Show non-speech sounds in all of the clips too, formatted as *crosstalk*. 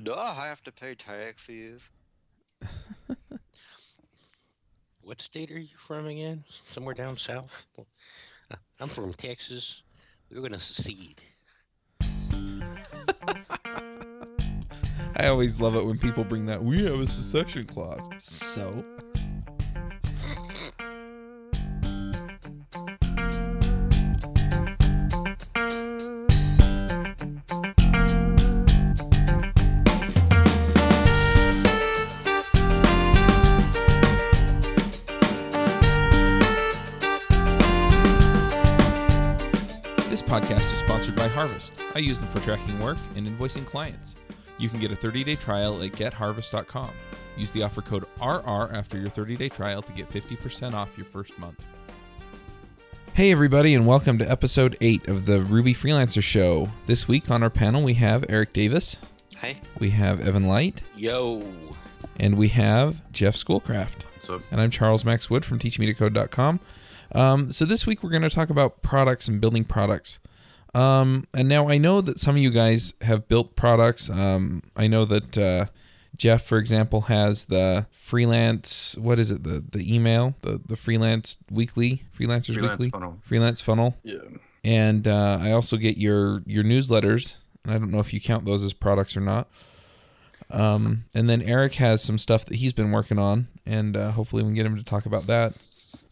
No, I have to pay taxes. What state are you from again? Somewhere down south? *laughs* I'm from Texas. We're going to secede. *laughs* I always love it when people bring that. We have a secession clause. So. I use them for tracking work and invoicing clients. You can get a 30-day trial at getharvest.com. Use the offer code RR after your 30-day trial to get 50% off your first month. Hey everybody and welcome to episode 8 of the Ruby Freelancer Show. This week on our panel we have Eric Davis, Hey, we have Evan Light, Yo. and we have Jeff Schoolcraft. What's up? And I'm Charles Max Wood from teachmetocode.com. Um, so this week we're going to talk about products and building products. Um, and now I know that some of you guys have built products. Um, I know that uh, Jeff, for example, has the freelance. What is it? The the email, the the freelance weekly, freelancers Freelance weekly, funnel. freelance funnel. Yeah. And uh, I also get your your newsletters. And I don't know if you count those as products or not. Um, and then Eric has some stuff that he's been working on, and uh, hopefully we can get him to talk about that.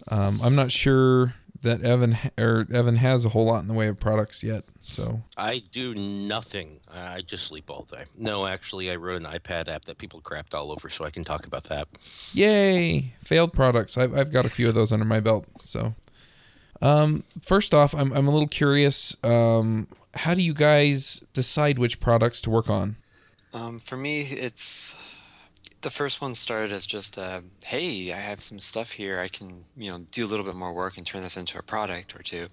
Um, I'm not sure that Evan or Evan has a whole lot in the way of products yet. So I do nothing. I just sleep all day. No, actually, I wrote an iPad app that people crapped all over, so I can talk about that. Yay! Failed products. I've, I've got a few of those under my belt. So, um, first off, I'm, I'm a little curious. Um, how do you guys decide which products to work on? um, for me, it's the first one started as just, uh, hey, I have some stuff here. I can, you know, do a little bit more work and turn this into a product or two.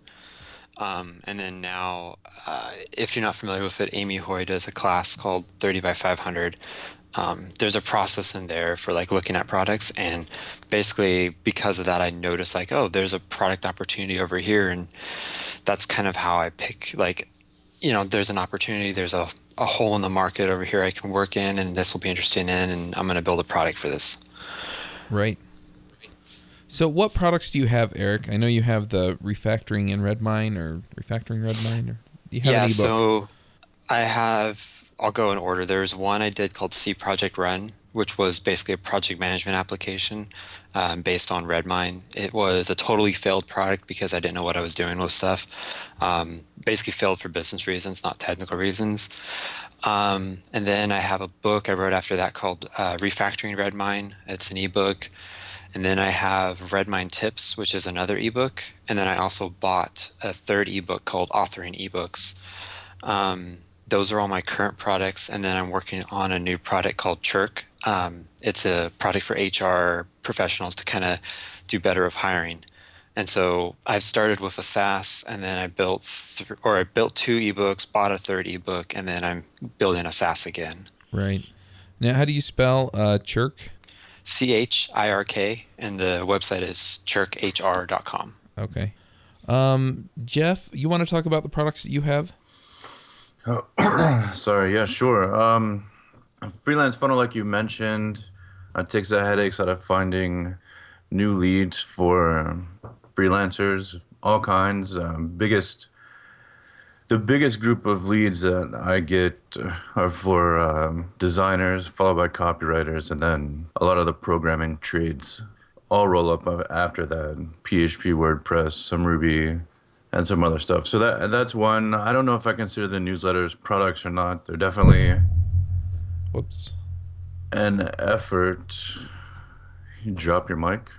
Um, and then now, uh, if you're not familiar with it, Amy Hoy does a class called 30 by 500. Um, there's a process in there for like looking at products, and basically because of that, I noticed like, oh, there's a product opportunity over here, and that's kind of how I pick like, you know, there's an opportunity, there's a, a hole in the market over here I can work in, and this will be interesting in, and I'm going to build a product for this. Right. So, what products do you have, Eric? I know you have the refactoring in Redmine or refactoring Redmine, or do you have yeah, so I have, I'll go in order. There's one I did called See Project Run, which was basically a project management application um, based on Redmine. It was a totally failed product because I didn't know what I was doing with stuff. Um, basically, failed for business reasons, not technical reasons. Um, and then I have a book I wrote after that called uh, Refactoring Redmine. It's an ebook. And then I have Redmine Tips, which is another ebook. And then I also bought a third ebook called Authoring Ebooks. Um, those are all my current products. And then I'm working on a new product called Chirk. Um, it's a product for HR professionals to kind of do better of hiring. And so I've started with a SaaS, and then I built, th- or I built two ebooks, bought a third ebook, and then I'm building a SaaS again. Right. Now, how do you spell uh, Chirk? C H I R K, and the website is chirkhr.com. Okay. Um, Jeff, you want to talk about the products that you have? *clears throat* Sorry. Yeah, sure. Um, freelance funnel, like you mentioned, uh, takes the headaches out of finding new leads for um, freelancers, all kinds. Um, biggest, the biggest group of leads that I get uh, are for um, designers, followed by copywriters, and then a lot of the programming trades. All roll up after that. PHP, WordPress, some Ruby, and some other stuff. So that that's one. I don't know if I consider the newsletters products or not. They're definitely Whoops. an effort. You drop your mic.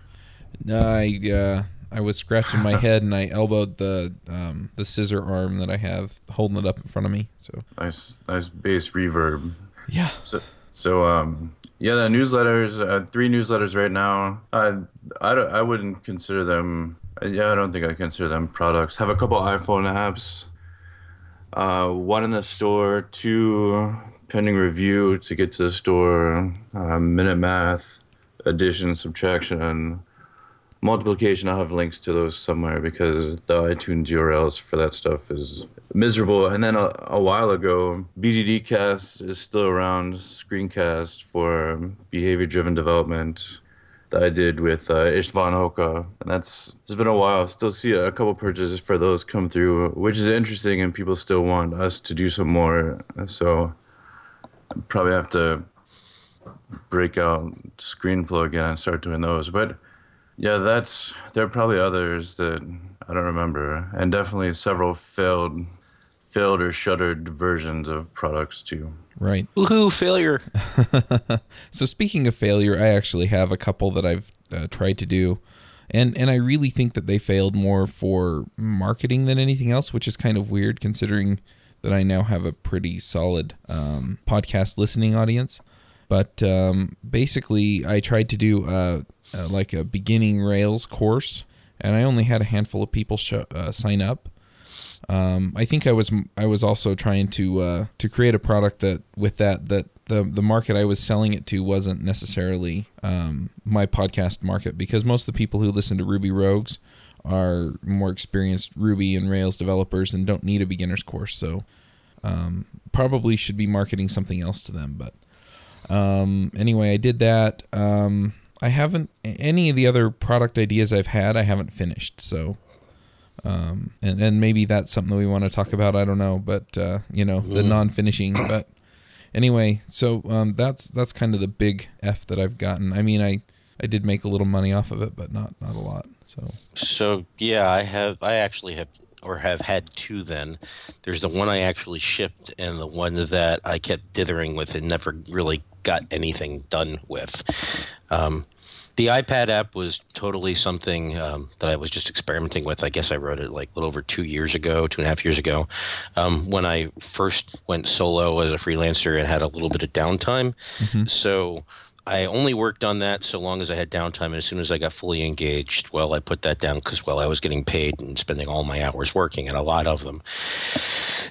No, I uh, I was scratching my head and I elbowed the um, the scissor arm that I have holding it up in front of me. So Nice, nice bass reverb. yeah, So, so um, yeah, the newsletters. Uh, three newsletters right now. I, I, don't, I wouldn't consider them. Yeah, I don't think I consider them products. Have a couple iPhone apps. Uh, one in the store, two pending review to get to the store. Uh, minute math, addition, subtraction, multiplication, I'll have links to those somewhere because the iTunes URLs for that stuff is miserable. And then a, a while ago, BDDcast is still around, screencast for behavior driven development that I did with uh, Istvan Hoka. And that's, it's been a while. Still see a couple purchases for those come through, which is interesting, and people still want us to do some more. So probably have to break out ScreenFlow again and start doing those. But yeah, that's there are probably others that I don't remember, and definitely several failed, failed or shuttered versions of products too. Right. Woohoo! Failure. *laughs* so speaking of failure, I actually have a couple that I've uh, tried to do, and and I really think that they failed more for marketing than anything else, which is kind of weird considering that I now have a pretty solid um, podcast listening audience. But um, basically, I tried to do uh, uh, like a beginning Rails course, and I only had a handful of people show, uh, sign up. Um, I think I was I was also trying to uh, to create a product that with that that the the market I was selling it to wasn't necessarily um, my podcast market because most of the people who listen to Ruby Rogues are more experienced Ruby and Rails developers and don't need a beginner's course. So um, probably should be marketing something else to them. But um, anyway, I did that. Um, I haven't any of the other product ideas I've had. I haven't finished. So, um, and and maybe that's something that we want to talk about. I don't know, but uh, you know, the non-finishing. But anyway, so um, that's that's kind of the big F that I've gotten. I mean, I I did make a little money off of it, but not not a lot. So So yeah, I have. I actually have, or have had two. Then there's the one I actually shipped, and the one that I kept dithering with and never really got anything done with. Um, the iPad app was totally something um, that I was just experimenting with. I guess I wrote it like a little over two years ago, two and a half years ago, um, when I first went solo as a freelancer and had a little bit of downtime. So I only worked on that so long as I had downtime. And as soon as I got fully engaged, well, I put that down because, well, I was getting paid and spending all my hours working, and a lot of them.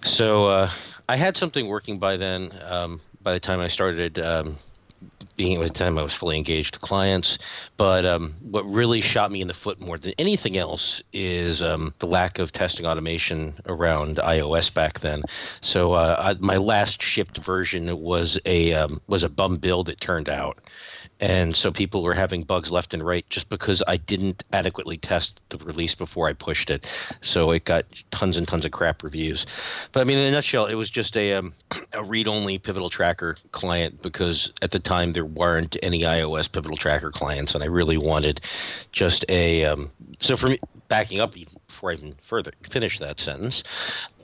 So uh, I had something working by then. Um, by the time I started um, being at the time I was fully engaged to clients. But um, what really shot me in the foot more than anything else is um, the lack of testing automation around iOS back then. So uh, I, my last shipped version was a um, was a bum build. It turned out. And so people were having bugs left and right just because I didn't adequately test the release before I pushed it. So it got tons and tons of crap reviews. But I mean, in a nutshell, it was just a um, *clears throat* a read-only Pivotal Tracker client because at the time there weren't any iOS Pivotal Tracker clients, and I really wanted just a. Um, so for me, backing up before I even further finish that sentence,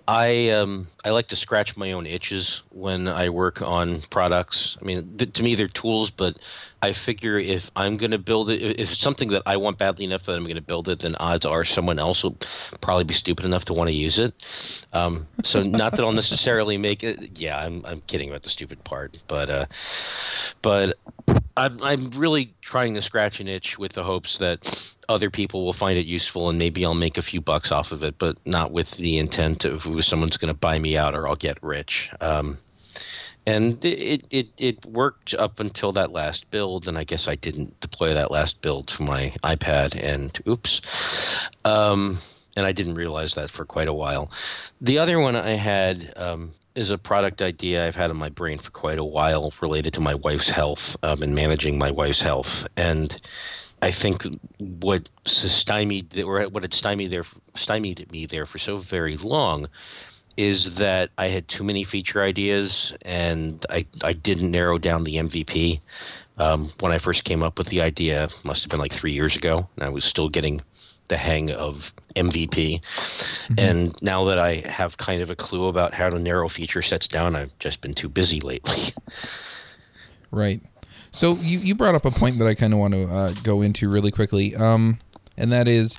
I um I like to scratch my own itches when I work on products. I mean, th- to me they're tools, but I figure if I'm going to build it, if it's something that I want badly enough that I'm going to build it, then odds are someone else will probably be stupid enough to want to use it. Um, so not that I'll necessarily make it. Yeah, I'm I'm kidding about the stupid part, but uh, but I'm I'm really trying to scratch an itch with the hopes that other people will find it useful and maybe I'll make a few bucks off of it, but not with the intent of someone's going to buy me out or I'll get rich. Um, and it, it it worked up until that last build, and I guess I didn't deploy that last build to my iPad, and oops. Um, and I didn't realize that for quite a while. The other one I had um, is a product idea I've had in my brain for quite a while related to my wife's health um, and managing my wife's health. And I think what stymied or what had stymied there stymied me there for so very long is that I had too many feature ideas and I, I didn't narrow down the MVP. Um, when I first came up with the idea, must have been like three years ago, and I was still getting the hang of MVP. And now that I have kind of a clue about how to narrow feature sets down, I've just been too busy lately. Right. So you, you brought up a point that I kind of want to uh, go into really quickly, um, and that is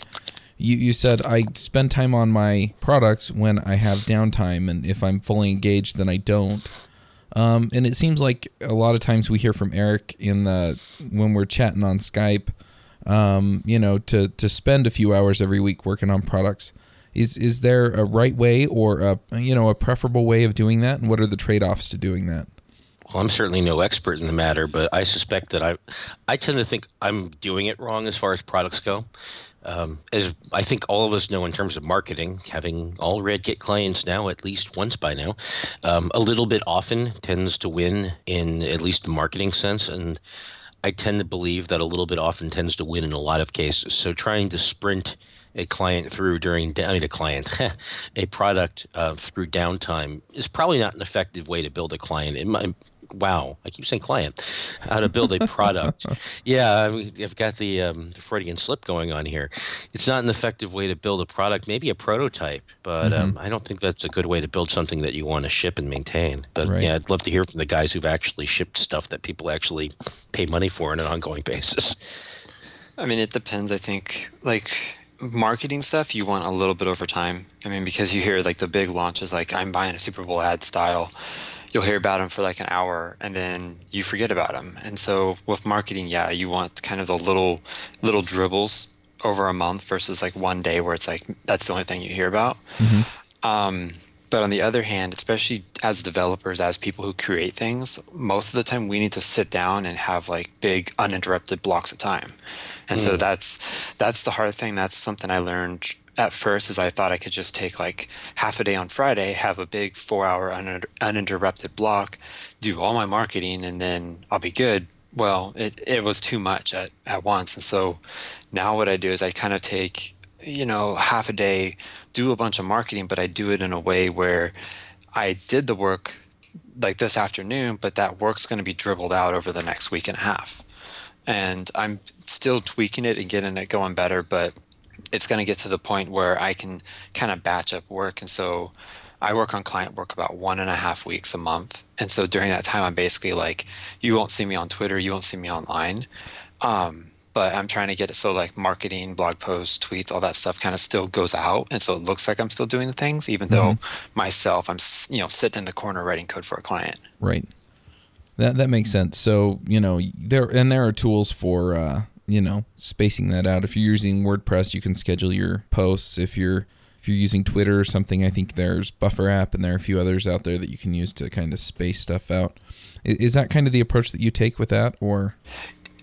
you, you said I spend time on my products when I have downtime, and if I'm fully engaged, then I don't. Um, and it seems like a lot of times we hear from Eric in the when we're chatting on Skype, um, you know, to to spend a few hours every week working on products. Is is there a right way or a you know a preferable way of doing that, and what are the trade offs to doing that? Well, I'm certainly no expert in the matter, but I suspect that I, I tend to think I'm doing it wrong as far as products go. Um, as I think all of us know in terms of marketing, having all Redkit clients now at least once by now, um, a little bit often tends to win in at least the marketing sense. And I tend to believe that a little bit often tends to win in a lot of cases. So trying to sprint a client through during I mean a client *laughs* a product uh, through downtime is probably not an effective way to build a client. It might, wow, I keep saying client, how to build a product. *laughs* yeah, I mean, I've got the, um, the Freudian slip going on here. It's not an effective way to build a product, maybe a prototype, but um, mm-hmm. um, I don't think that's a good way to build something that you want to ship and maintain. But right. yeah, I'd love to hear from the guys who've actually shipped stuff that people actually pay money for on an ongoing basis. I mean, it depends. I think like marketing stuff you want a little bit over time. I mean, because you hear like the big launches, like I'm buying a Super Bowl ad style you'll hear about them for like an hour and then you forget about them. And so with marketing, yeah, you want kind of the little little dribbles over a month versus like one day where it's like that's the only thing you hear about. Mm-hmm. Um, but on the other hand, especially as developers, as people who create things, most of the time we need to sit down and have like big uninterrupted blocks of time. And mm. so that's that's the hard thing. That's something I learned at first is I thought I could just take like half a day on Friday, have a big four hour un- uninterrupted block, do all my marketing, and then I'll be good. Well, it, it was too much at, at once. And so now what I do is I kind of take, you know, half a day, do a bunch of marketing, but I do it in a way where I did the work like this afternoon, but that work's going to be dribbled out over the next week and a half. And I'm still tweaking it and getting it going better, but it's going to get to the point where I can kind of batch up work. And so I work on client work about one and a half weeks a month. And so during that time, I'm basically like, you won't see me on Twitter, you won't see me online. Um, but I'm trying to get it so like marketing, blog posts, tweets, all that stuff kind of still goes out, and so it looks like I'm still doing the things, even mm-hmm. though myself I'm you know sitting in the corner writing code for a client. Right. That that makes sense. So you know there and there are tools for uh, you know, spacing that out. If you're using WordPress, you can schedule your posts. If you're if you're using Twitter or something, I think there's Buffer app and there are a few others out there that you can use to kind of space stuff out. Is that kind of the approach that you take with that or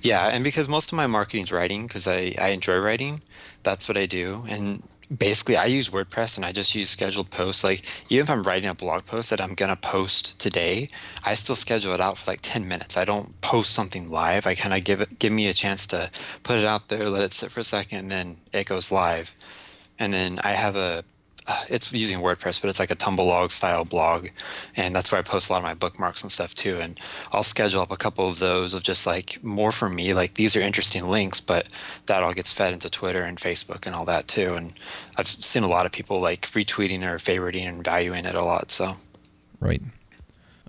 yeah, and because most of my marketing is writing because I, I enjoy writing, that's what I do. And basically I use WordPress and I just use scheduled posts. Like even if I'm writing a blog post that I'm gonna post today, I still schedule it out for like 10 minutes. I don't post something live. I kind of give it give me a chance to put it out there, let it sit for a second, and then it goes live. And then I have a it's using WordPress, but it's like a Tumblr style blog, and that's where I post a lot of my bookmarks and stuff too. And I'll schedule up a couple of those of just like more for me, like these are interesting links, but that all gets fed into Twitter and Facebook and all that too. And I've seen a lot of people like retweeting or favoriting and valuing it a lot. So, right.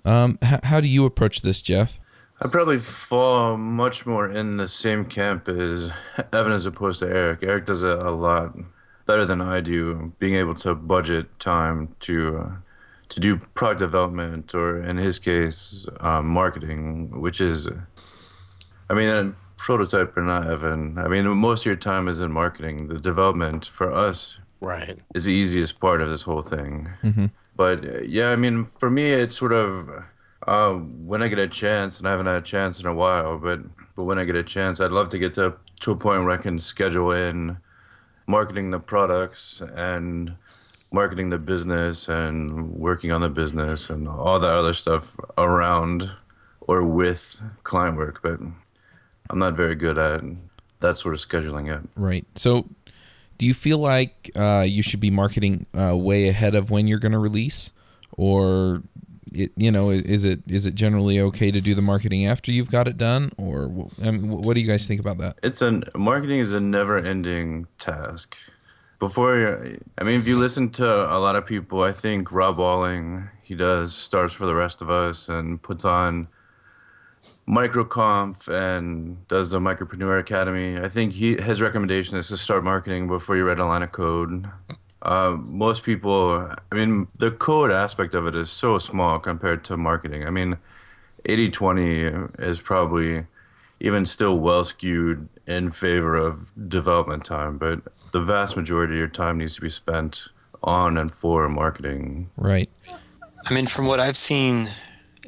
Um, h- how do you approach this, Jeff? I probably fall much more in the same camp as Evan as opposed to Eric. Eric does it a lot better than I do, being able to budget time to uh, to do product development or, in his case, um, marketing, which is, I mean, a prototype or not, Evan. I mean, most of your time is in marketing. The development for us, right, is the easiest part of this whole thing. Mm-hmm. But uh, yeah, I mean, for me, it's sort of uh, when I get a chance, and I haven't had a chance in a while, but but when I get a chance, I'd love to get to to a point where I can schedule in marketing the products and marketing the business and working on the business and all that other stuff around or with client work but i'm not very good at that sort of scheduling yet. Right. So do you feel like uh, you should be marketing uh, way ahead of when you're going to release? Or it, you know, is it is it generally okay to do the marketing after you've got it done, or I mean, what do you guys think about that? It's a marketing is a never-ending task. Before, I mean, if you listen to a lot of people, I think Rob Walling he does Startups for the Rest of Us and puts on microconf and does the micropreneur academy i think he his recommendation is to start marketing before you write a line of code uh, most people, I mean, the code aspect of it is so small compared to marketing. I mean, 80 20 is probably even still well skewed in favor of development time, but the vast majority of your time needs to be spent on and for marketing. Right. I mean, from what I've seen,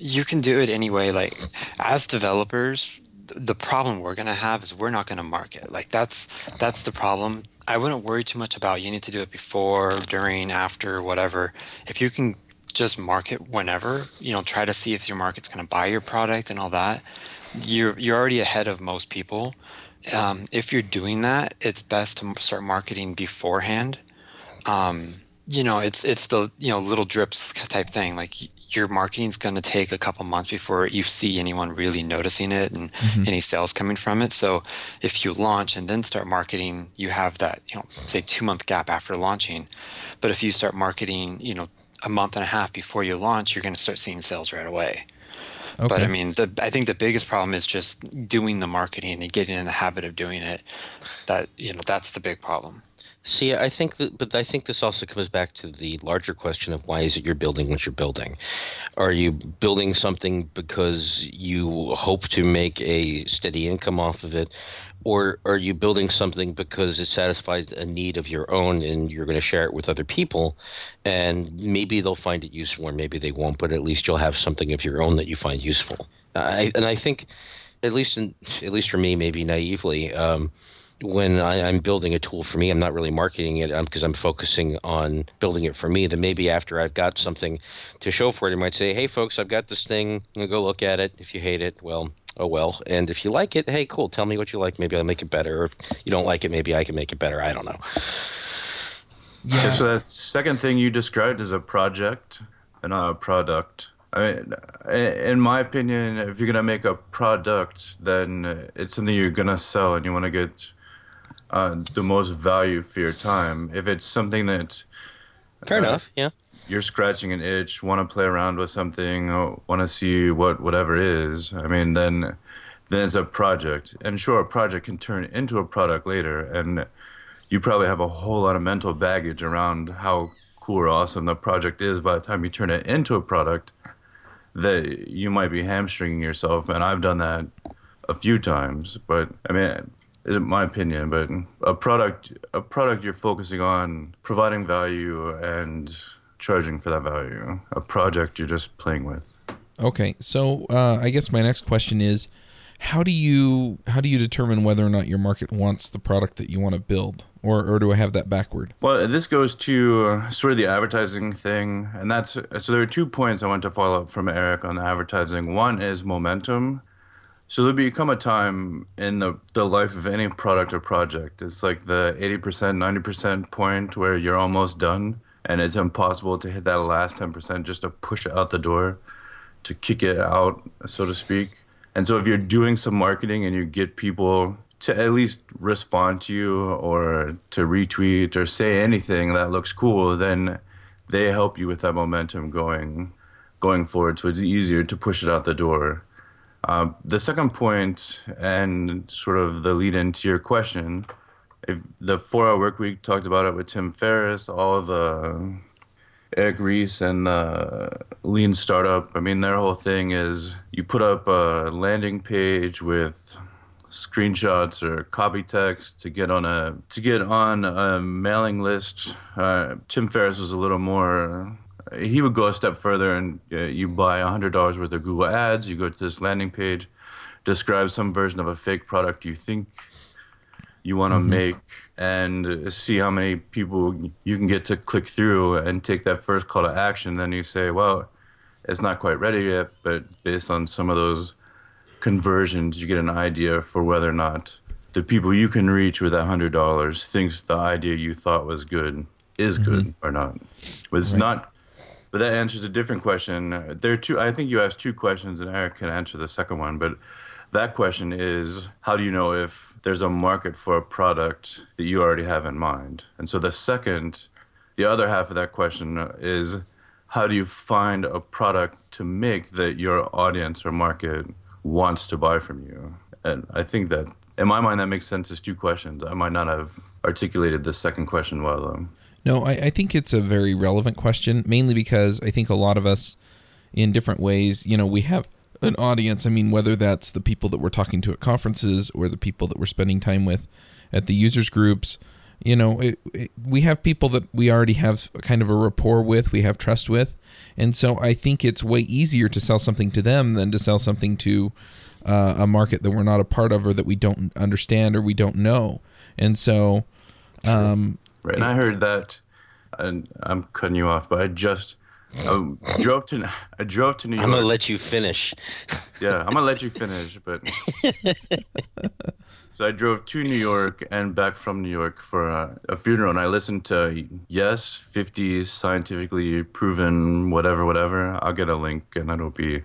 You can do it anyway. Like as developers, the problem we're going to have is we're not going to market. Like that's that's the problem. I wouldn't worry too much about you need to do it before, during, after, whatever. If you can just market whenever, you know, try to see if your market's going to buy your product and all that. You're you're already ahead of most people. Um, if you're doing that, it's best to start marketing beforehand. Um, you know, it's it's the you know little drips type thing. Like your marketing's going to take a couple months before you see anyone really noticing it and mm-hmm. any sales coming from it. So if you launch and then start marketing, you have that, you know, say two month gap after launching. But if you start marketing, you know, a month and a half before you launch, you're going to start seeing sales right away. Okay. But I mean, the, I think the biggest problem is just doing the marketing and getting in the habit of doing it. That you know, that's the big problem. See, I think that, but I think this also comes back to the larger question of why is it you're building what you're building? Are you building something because you hope to make a steady income off of it? Or are you building something because it satisfies a need of your own and you're going to share it with other people? And maybe they'll find it useful or maybe they won't, but at least you'll have something of your own that you find useful. I, and I think, at least in, at least for me, maybe naively, um, when I, am building a tool for me, I'm not really marketing it because um, I'm focusing on building it for me. Then maybe after I've got something to show for it, I might say, "Hey, folks, I've got this thing. Go look at it. If you hate it, well, oh well. And if you like it, hey, cool. Tell me what you like. Maybe I'll make it better. Or if you don't like it, maybe I can make it better. I don't know." Yeah. So that second thing you described is a project and not a product. I mean, in my opinion, if you're gonna make a product, then it's something you're gonna sell, and you want to get uh, the most value for your time. If it's something that fair uh, enough, yeah, you're scratching an itch, want to play around with something, want to see what whatever is. I mean, then then it's a project, and sure, a project can turn into a product later, and you probably have a whole lot of mental baggage around how cool or awesome the project is by the time you turn it into a product that you might be hamstringing yourself and i've done that a few times but i mean is my opinion, but a product a product you're focusing on providing value and charging for that value. A project you're just playing with. Okay, so uh, I guess my next question is, how do you how do you determine whether or not your market wants the product that you want to build, or or do I have that backward? Well, this goes to uh, sort of the advertising thing, and that's so there are two points I want to follow up from Eric on the advertising. One is momentum, so there'll become a time in the, the life of any product or project. It's like the 80%, 90% point where you're almost done and it's impossible to hit that last 10% just to push it out the door, to kick it out, so to speak. And so if you're doing some marketing and you get people to at least respond to you or to retweet or say anything that looks cool, then they help you with that momentum going going forward. So it's easier to push it out the door uh, the second point, and sort of the lead into your question, if the four hour work week talked about it with Tim Ferriss, all the Eric Ries and the Lean Startup. I mean, their whole thing is you put up a landing page with screenshots or copy text to get on a to get on a mailing list. Uh, Tim Ferriss was a little more he would go a step further and uh, you buy $100 worth of Google ads, you go to this landing page, describe some version of a fake product you think you want to mm-hmm. make, and see how many people you can get to click through and take that first call to action. Then you say, well, it's not quite ready yet, but based on some of those conversions, you get an idea for whether or not the people you can reach with that $100 thinks the idea you thought was good is good mm-hmm. or not. But it's right. not but that answers a different question. There are two. I think you asked two questions, and Eric can answer the second one. But that question is, how do you know if there's a market for a product that you already have in mind? And so the second, the other half of that question is, how do you find a product to make that your audience or market wants to buy from you? And I think that in my mind that makes sense as two questions. I might not have articulated the second question well though. No, I, I think it's a very relevant question, mainly because I think a lot of us, in different ways, you know, we have an audience. I mean, whether that's the people that we're talking to at conferences or the people that we're spending time with at the users groups, you know, it, it, we have people that we already have kind of a rapport with, we have trust with, and so I think it's way easier to sell something to them than to sell something to uh, a market that we're not a part of or that we don't understand or we don't know. And so, um, right. And I heard that, and I'm cutting you off, but I just I drove to I drove to New York. I'm gonna let you finish. Yeah, I'm gonna let you finish, but *laughs* so I drove to New York and back from New York for a, a funeral, and I listened to Yes 50 scientifically proven whatever whatever. I'll get a link, and it'll be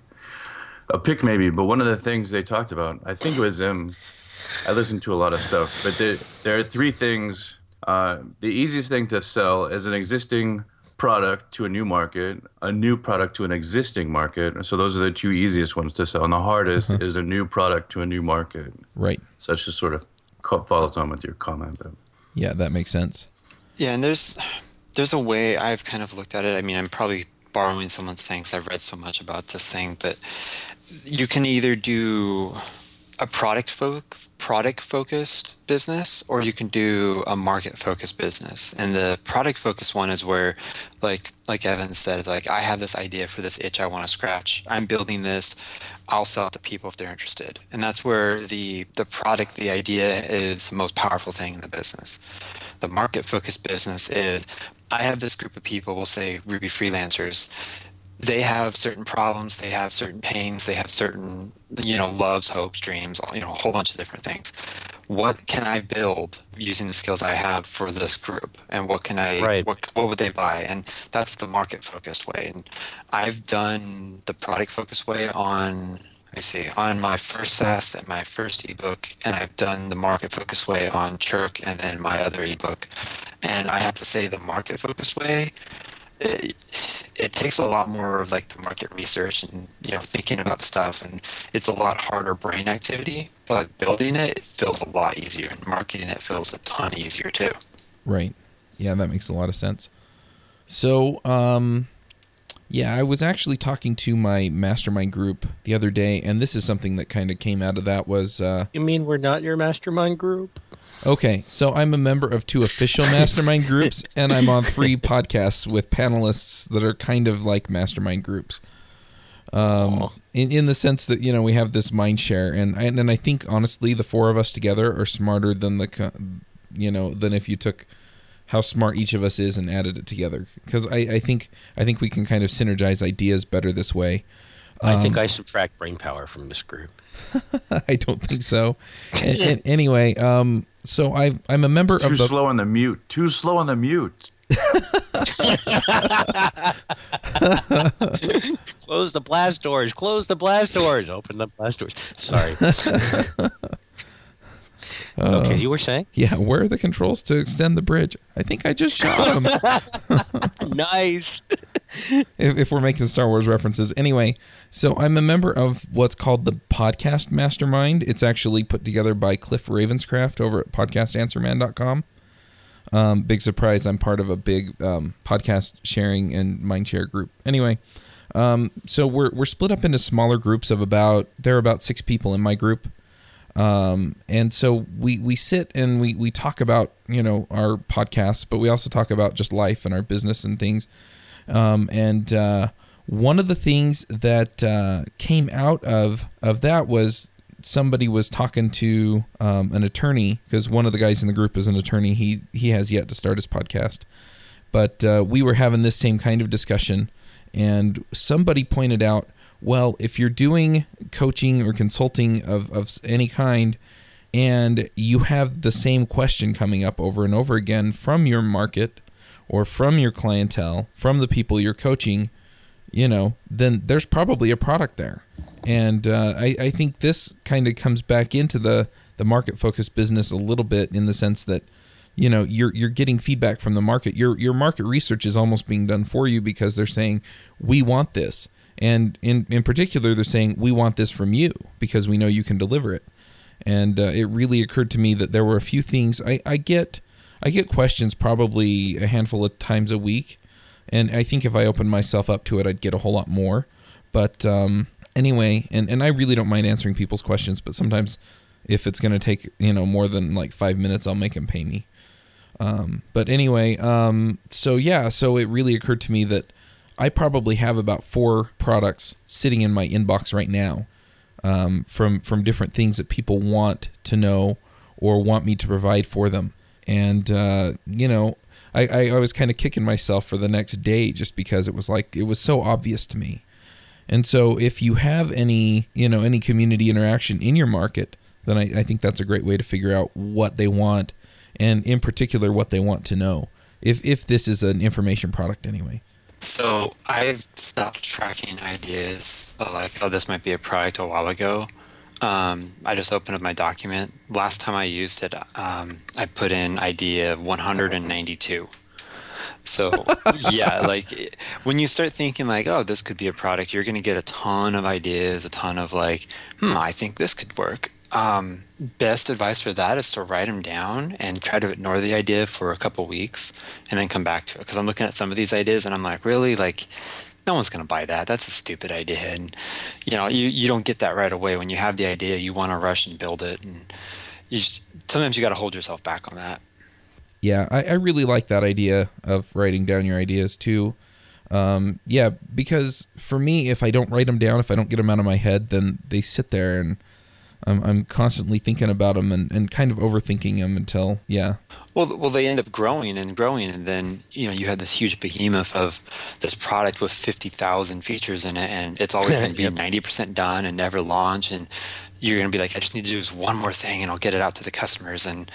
a pick maybe. But one of the things they talked about, I think it was him. I listened to a lot of stuff, but there there are three things. Uh, the easiest thing to sell is an existing product to a new market, a new product to an existing market. So those are the two easiest ones to sell. And the hardest uh-huh. is a new product to a new market. Right. So it just sort of follows on with your comment. But. Yeah, that makes sense. Yeah, and there's there's a way I've kind of looked at it. I mean, I'm probably borrowing someone's thing because I've read so much about this thing, but you can either do a product fo- product focused business or you can do a market focused business. And the product focused one is where like like evan said like i have this idea for this itch i want to scratch. I'm building this. I'll sell it to people if they're interested. And that's where the the product the idea is the most powerful thing in the business. The market focused business is i have this group of people we'll say ruby freelancers they have certain problems, they have certain pains, they have certain, you know, loves, hopes, dreams, you know, a whole bunch of different things. What can I build using the skills I have for this group, and what can I, right. what, what would they buy? And that's the market focused way. And I've done the product focused way on I see on my first SaaS and my first ebook, and I've done the market focused way on Chirk and then my other ebook. And I have to say, the market focused way it, it takes a lot more of like the market research and you know thinking about stuff and it's a lot harder brain activity but building it, it feels a lot easier and marketing it feels a ton easier too. Right. Yeah that makes a lot of sense. So um yeah i was actually talking to my mastermind group the other day and this is something that kind of came out of that was uh you mean we're not your mastermind group Okay, so I'm a member of two official mastermind groups, and I'm on three *laughs* podcasts with panelists that are kind of like mastermind groups. Um, in, in the sense that you know we have this mind share, and and, and I think honestly the four of us together are smarter than the, you know, than if you took how smart each of us is and added it together. Because I, I think I think we can kind of synergize ideas better this way. I think um, I subtract brain power from this group. *laughs* I don't think so. *laughs* and, and anyway, um, so I, I'm a member it's of too the. slow on the mute. Too slow on the mute. *laughs* Close the blast doors. Close the blast doors. Open the blast doors. Sorry. Uh, okay, you were saying? Yeah, where are the controls to extend the bridge? I think I just shot *laughs* him. nice. *laughs* if, if, we're making Star Wars references. Anyway, so I'm a member of what's called the Podcast Mastermind. It's actually put together by Cliff Ravenscraft over at podcastanswerman.com. Um, big surprise, I'm part of a big um, podcast sharing and mindshare group. Anyway, um, so we're, we're split up into smaller groups of about, there are about six people in my group. Um, and so we, we sit and we, we talk about, you know, our podcasts, but we also talk about just life and our business and things. Um, and uh, one of the things that uh, came out of, of that was somebody was talking to um, an attorney because one of the guys in the group is an attorney. He, he has yet to start his podcast. But uh, we were having this same kind of discussion, and somebody pointed out well, if you're doing coaching or consulting of, of any kind, and you have the same question coming up over and over again from your market or from your clientele, from the people you're coaching, you know, then there's probably a product there. And uh, I, I think this kind of comes back into the, the market focused business a little bit in the sense that, you know, you're you're getting feedback from the market. Your your market research is almost being done for you because they're saying, we want this and in, in particular, they're saying, we want this from you because we know you can deliver it. And uh, it really occurred to me that there were a few things I, I get. I get questions probably a handful of times a week, and I think if I opened myself up to it, I'd get a whole lot more. But um, anyway, and, and I really don't mind answering people's questions, but sometimes if it's going to take you know more than like five minutes, I'll make them pay me. Um, but anyway, um, so yeah, so it really occurred to me that I probably have about four products sitting in my inbox right now um, from from different things that people want to know or want me to provide for them. And uh, you know, I, I, I was kind of kicking myself for the next day just because it was like it was so obvious to me. And so if you have any you know any community interaction in your market, then I, I think that's a great way to figure out what they want and in particular what they want to know. If if this is an information product anyway. So I've stopped tracking ideas like, oh, this might be a product a while ago. Um, I just opened up my document. Last time I used it, um, I put in idea 192. So *laughs* yeah, like when you start thinking like, oh, this could be a product, you're going to get a ton of ideas, a ton of like, hmm, I think this could work. Um, best advice for that is to write them down and try to ignore the idea for a couple weeks and then come back to it. Because I'm looking at some of these ideas and I'm like, really, like, no one's going to buy that. That's a stupid idea. And you know, you you don't get that right away. When you have the idea, you want to rush and build it, and you just, sometimes you got to hold yourself back on that. Yeah, I, I really like that idea of writing down your ideas too. Um, yeah, because for me, if I don't write them down, if I don't get them out of my head, then they sit there and I'm, I'm constantly thinking about them and, and kind of overthinking them until, yeah. Well, well, they end up growing and growing, and then you know you have this huge behemoth of this product with fifty thousand features in it, and it's always going *laughs* to be ninety percent done and never launch, and you're going to be like, I just need to do this one more thing, and I'll get it out to the customers, and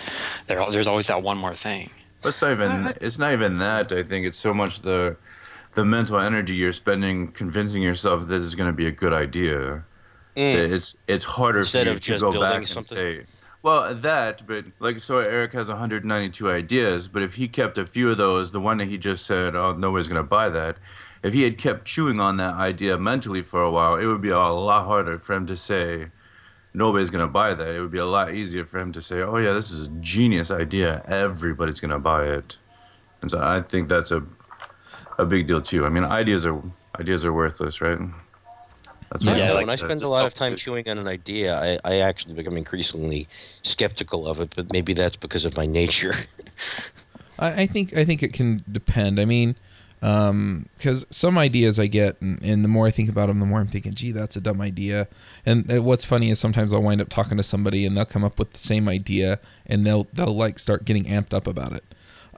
there, there's always that one more thing. It's not even it's not even that. I think it's so much the the mental energy you're spending convincing yourself that it's going to be a good idea. Mm. It's it's harder Instead for you to go back something. and say, well, that, but like, so Eric has 192 ideas, but if he kept a few of those, the one that he just said, oh, nobody's going to buy that, if he had kept chewing on that idea mentally for a while, it would be a lot harder for him to say, nobody's going to buy that. It would be a lot easier for him to say, oh, yeah, this is a genius idea. Everybody's going to buy it. And so I think that's a, a big deal, too. I mean, ideas are ideas are worthless, right? That's yeah, yeah like when I spend a lot of time chewing on an idea, I, I actually become increasingly skeptical of it. But maybe that's because of my nature. I, I think I think it can depend. I mean, because um, some ideas I get, and, and, the more I think about them, the more I'm thinking, "Gee, that's a dumb idea." And uh, what's funny is sometimes I'll wind up talking to somebody, and they'll come up with the same idea, and they'll they'll like start getting amped up about it.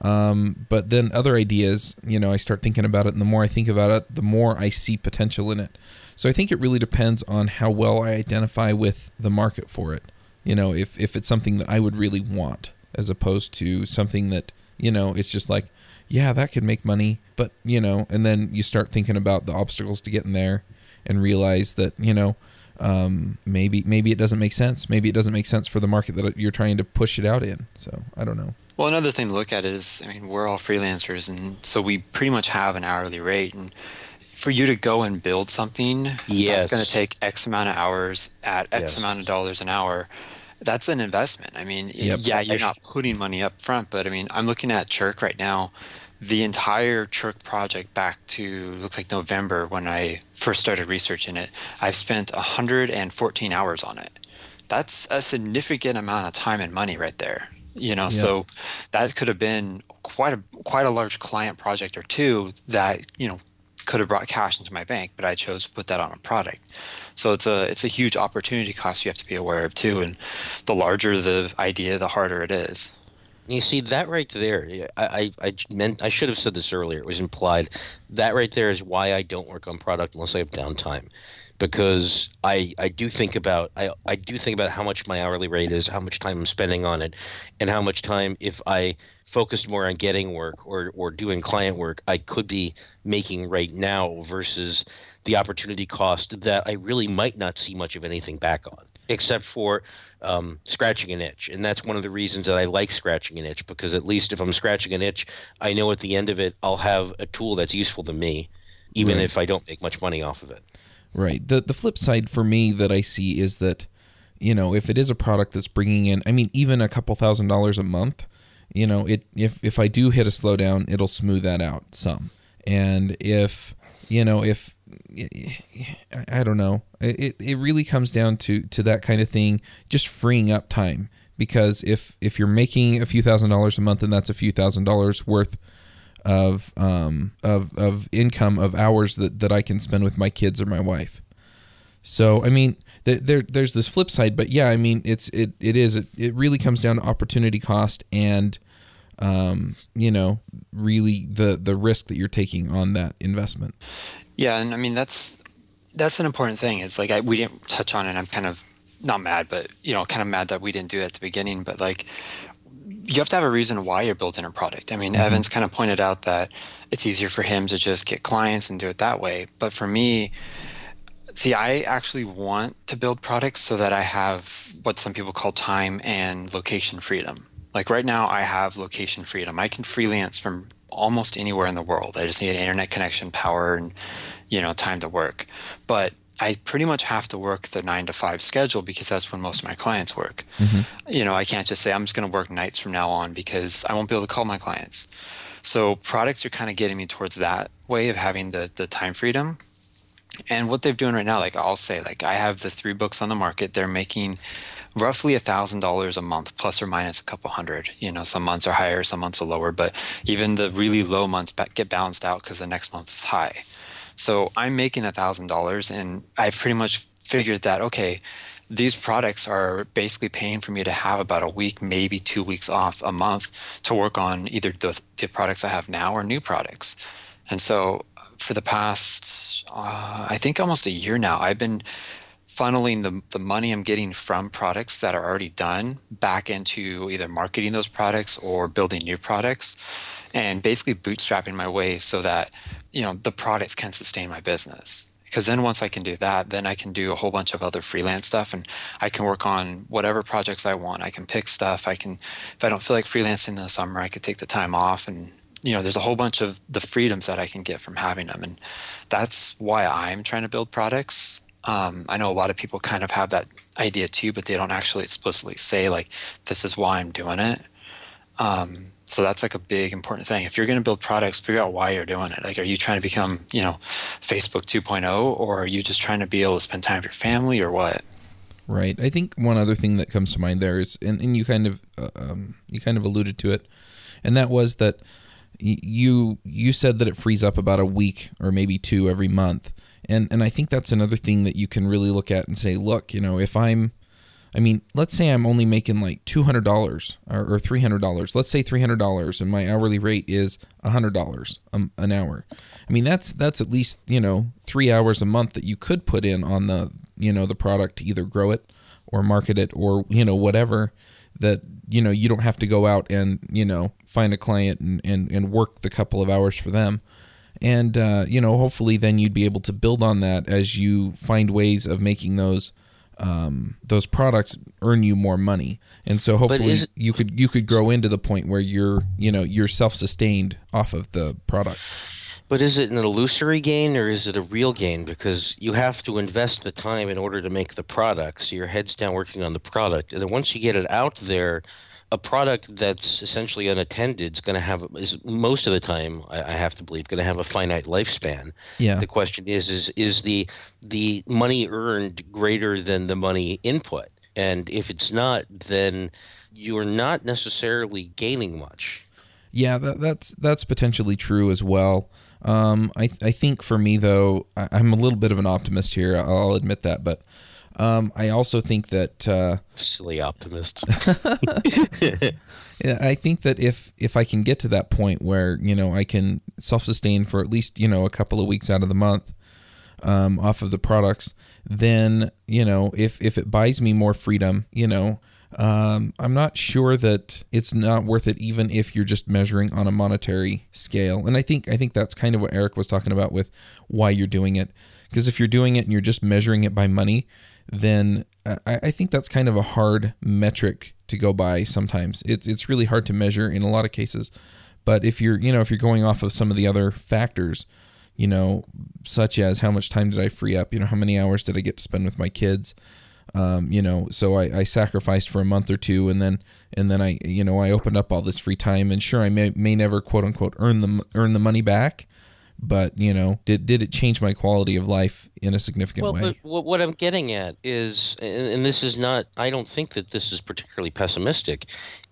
Um, but then other ideas, you know, I start thinking about it, and the more I think about it, the more I see potential in it. So I think it really depends on how well I identify with the market for it. You know, if if it's something that I would really want, as opposed to something that you know it's just like, yeah, that could make money, but you know, and then you start thinking about the obstacles to getting there, and realize that you know. Um, maybe maybe it doesn't make sense. Maybe it doesn't make sense for the market that you're trying to push it out in. So I don't know. Well, another thing to look at is, I mean, we're all freelancers, and so we pretty much have an hourly rate, and for you to go and build something yes. that's going to take X amount of hours at X yes. amount of dollars an hour, that's an investment. I mean, yep. yeah, you're not putting money up front, but I mean, I'm looking at Chirk right now. The entire Chirk project back to looks like November when I first started researching it, I've spent 114 hours on it. That's a significant amount of time and money right there. You know, yep. so that could have been quite a quite a large client project or two that you know could have brought cash into my bank, but I chose to put that on a product. So it's a it's a huge opportunity cost you have to be aware of too. And the larger the idea, the harder it is. You see that right there. I, I, I meant I should have said this earlier. It was implied. That right there is why I don't work on product unless I have downtime, because I I do think about I I do think about how much my hourly rate is, how much time I'm spending on it, and how much time if I focused more on getting work or or doing client work I could be making right now versus the opportunity cost that I really might not see much of anything back on, except for um, scratching an itch. And that's one of the reasons that I like scratching an itch because at least if I'm scratching an itch, I know at the end of it I'll have a tool that's useful to me, even right. if I don't make much money off of it. Right. The the flip side for me that I see is that you know if it is a product that's bringing in, I mean, even a couple thousand dollars a month you know, it if if I do hit a slowdown, it'll smooth that out some. And if you know, if I don't know, it it really comes down to to that kind of thing, just freeing up time because if if you're making a few thousand dollars a month and that's a few thousand dollars worth of um of of income of hours that that I can spend with my kids or my wife. So I mean, there there's this flip side, but yeah, I mean, it's it it is it, it really comes down to opportunity cost and um you know really the the risk that you're taking on that investment. Yeah, and I mean that's that's an important thing. It's like I, we didn't touch on it. I'm kind of not mad, but you know, kind of mad that we didn't do it at the beginning. But like, you have to have a reason why you're building a product. I mean, mm-hmm. Evans kind of pointed out that it's easier for him to just get clients and do it that way. But for me, see, I actually want to build products so that I have what some people call time and location freedom. Like right now, I have location freedom. I can freelance from almost anywhere in the world. I just need an internet connection, power, and you know, time to work. But I pretty much have to work the nine to five schedule because that's when most of my clients work. Mm-hmm. You know, I can't just say I'm just going to work nights from now on because I won't be able to call my clients. So products are kind of getting me towards that way of having the the time freedom. And what they're doing right now, like I'll say, like I have the three books on the market. They're making roughly a thousand dollars a month, plus or minus a couple hundred. You know, some months are higher, some months are lower, but even the really low months get balanced out because the next month is high. So I'm making a thousand dollars, and I've pretty much figured that okay, these products are basically paying for me to have about a week, maybe two weeks off a month to work on either the, the products I have now or new products. And so for the past, uh, I think almost a year now, I've been funneling the, the money I'm getting from products that are already done back into either marketing those products or building new products and basically bootstrapping my way so that you know the products can sustain my business. Because then once i can do that then i can do a whole bunch of other freelance stuff and i can work on whatever projects i want. I can pick stuff. I can if i don't feel like freelancing in the summer i could take the time off and you know there's a whole bunch of the freedoms that i can get from having them. And that's why i'm trying to build products. Um, i know a lot of people kind of have that idea too but they don't actually explicitly say like this is why i'm doing it. Um, so that's like a big important thing. If you're going to build products figure out why you're doing it. Like are you trying to become you know facebook 2.0 or are you just trying to be able to spend time with your family or what? Right. I think one other thing that comes to mind there is and, and you kind of uh, um, you kind of alluded to it and that was that you you said that it frees up about a week or maybe two every month and and i think that's another thing that you can really look at and say look you know if i'm I mean, let's say I'm only making like $200 or, or $300. Let's say $300 and my hourly rate is $100 an hour. I mean, that's that's at least, you know, 3 hours a month that you could put in on the, you know, the product to either grow it or market it or, you know, whatever that, you know, you don't have to go out and, you know, find a client and and, and work the couple of hours for them and uh, you know hopefully then you'd be able to build on that as you find ways of making those um, those products earn you more money, and so hopefully it, you could you could grow into the point where you're you know you're self sustained off of the products. But is it an illusory gain or is it a real gain? Because you have to invest the time in order to make the product. So your head's down working on the product, and then once you get it out there, a product that's essentially unattended is going to have is most of the time I, I have to believe going to have a finite lifespan. Yeah. The question is is is the the money earned greater than the money input, and if it's not, then you're not necessarily gaining much. Yeah, that, that's that's potentially true as well. Um, I I think for me though, I, I'm a little bit of an optimist here. I'll admit that, but um, I also think that uh, silly optimist. *laughs* *laughs* yeah, I think that if if I can get to that point where you know I can self sustain for at least you know a couple of weeks out of the month um, off of the products, then you know if if it buys me more freedom, you know. Um, I'm not sure that it's not worth it, even if you're just measuring on a monetary scale. And I think I think that's kind of what Eric was talking about with why you're doing it. Because if you're doing it and you're just measuring it by money, then I, I think that's kind of a hard metric to go by sometimes. It's it's really hard to measure in a lot of cases. But if you're you know if you're going off of some of the other factors, you know, such as how much time did I free up, you know, how many hours did I get to spend with my kids, um, you know, so I, I sacrificed for a month or two, and then and then I you know I opened up all this free time, and sure I may may never quote unquote earn the earn the money back, but you know, did did it change my quality of life in a significant well, way? but what, I'm getting at is, and, and this is not, I don't think that this is particularly pessimistic,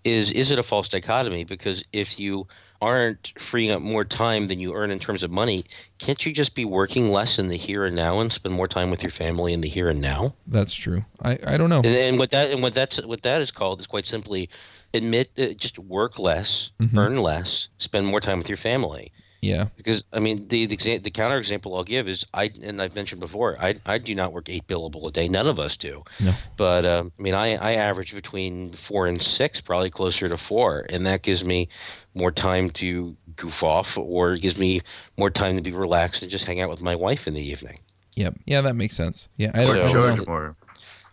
is is it a false dichotomy? Because if you aren't freeing up more time than you earn in terms of money, can't you just be working less in the here and now and spend more time with your family in the here and now? That's true. I, I don't know. And, and what that and what that's what that is called is quite simply admit uh, just work less, Mhm. earn less, spend more time with your family. Yeah. Because I mean, the the, exa- the counter example I'll give is I and I've mentioned before I I do not work eight billable a day. None of us do. No. But um, I mean, I I average between four and six, probably closer to four, and that gives me more time to goof off, or gives me more time to be relaxed and just hang out with my wife in the evening. Yep. Yeah, that makes sense. Yeah. I So- don't, Charge more.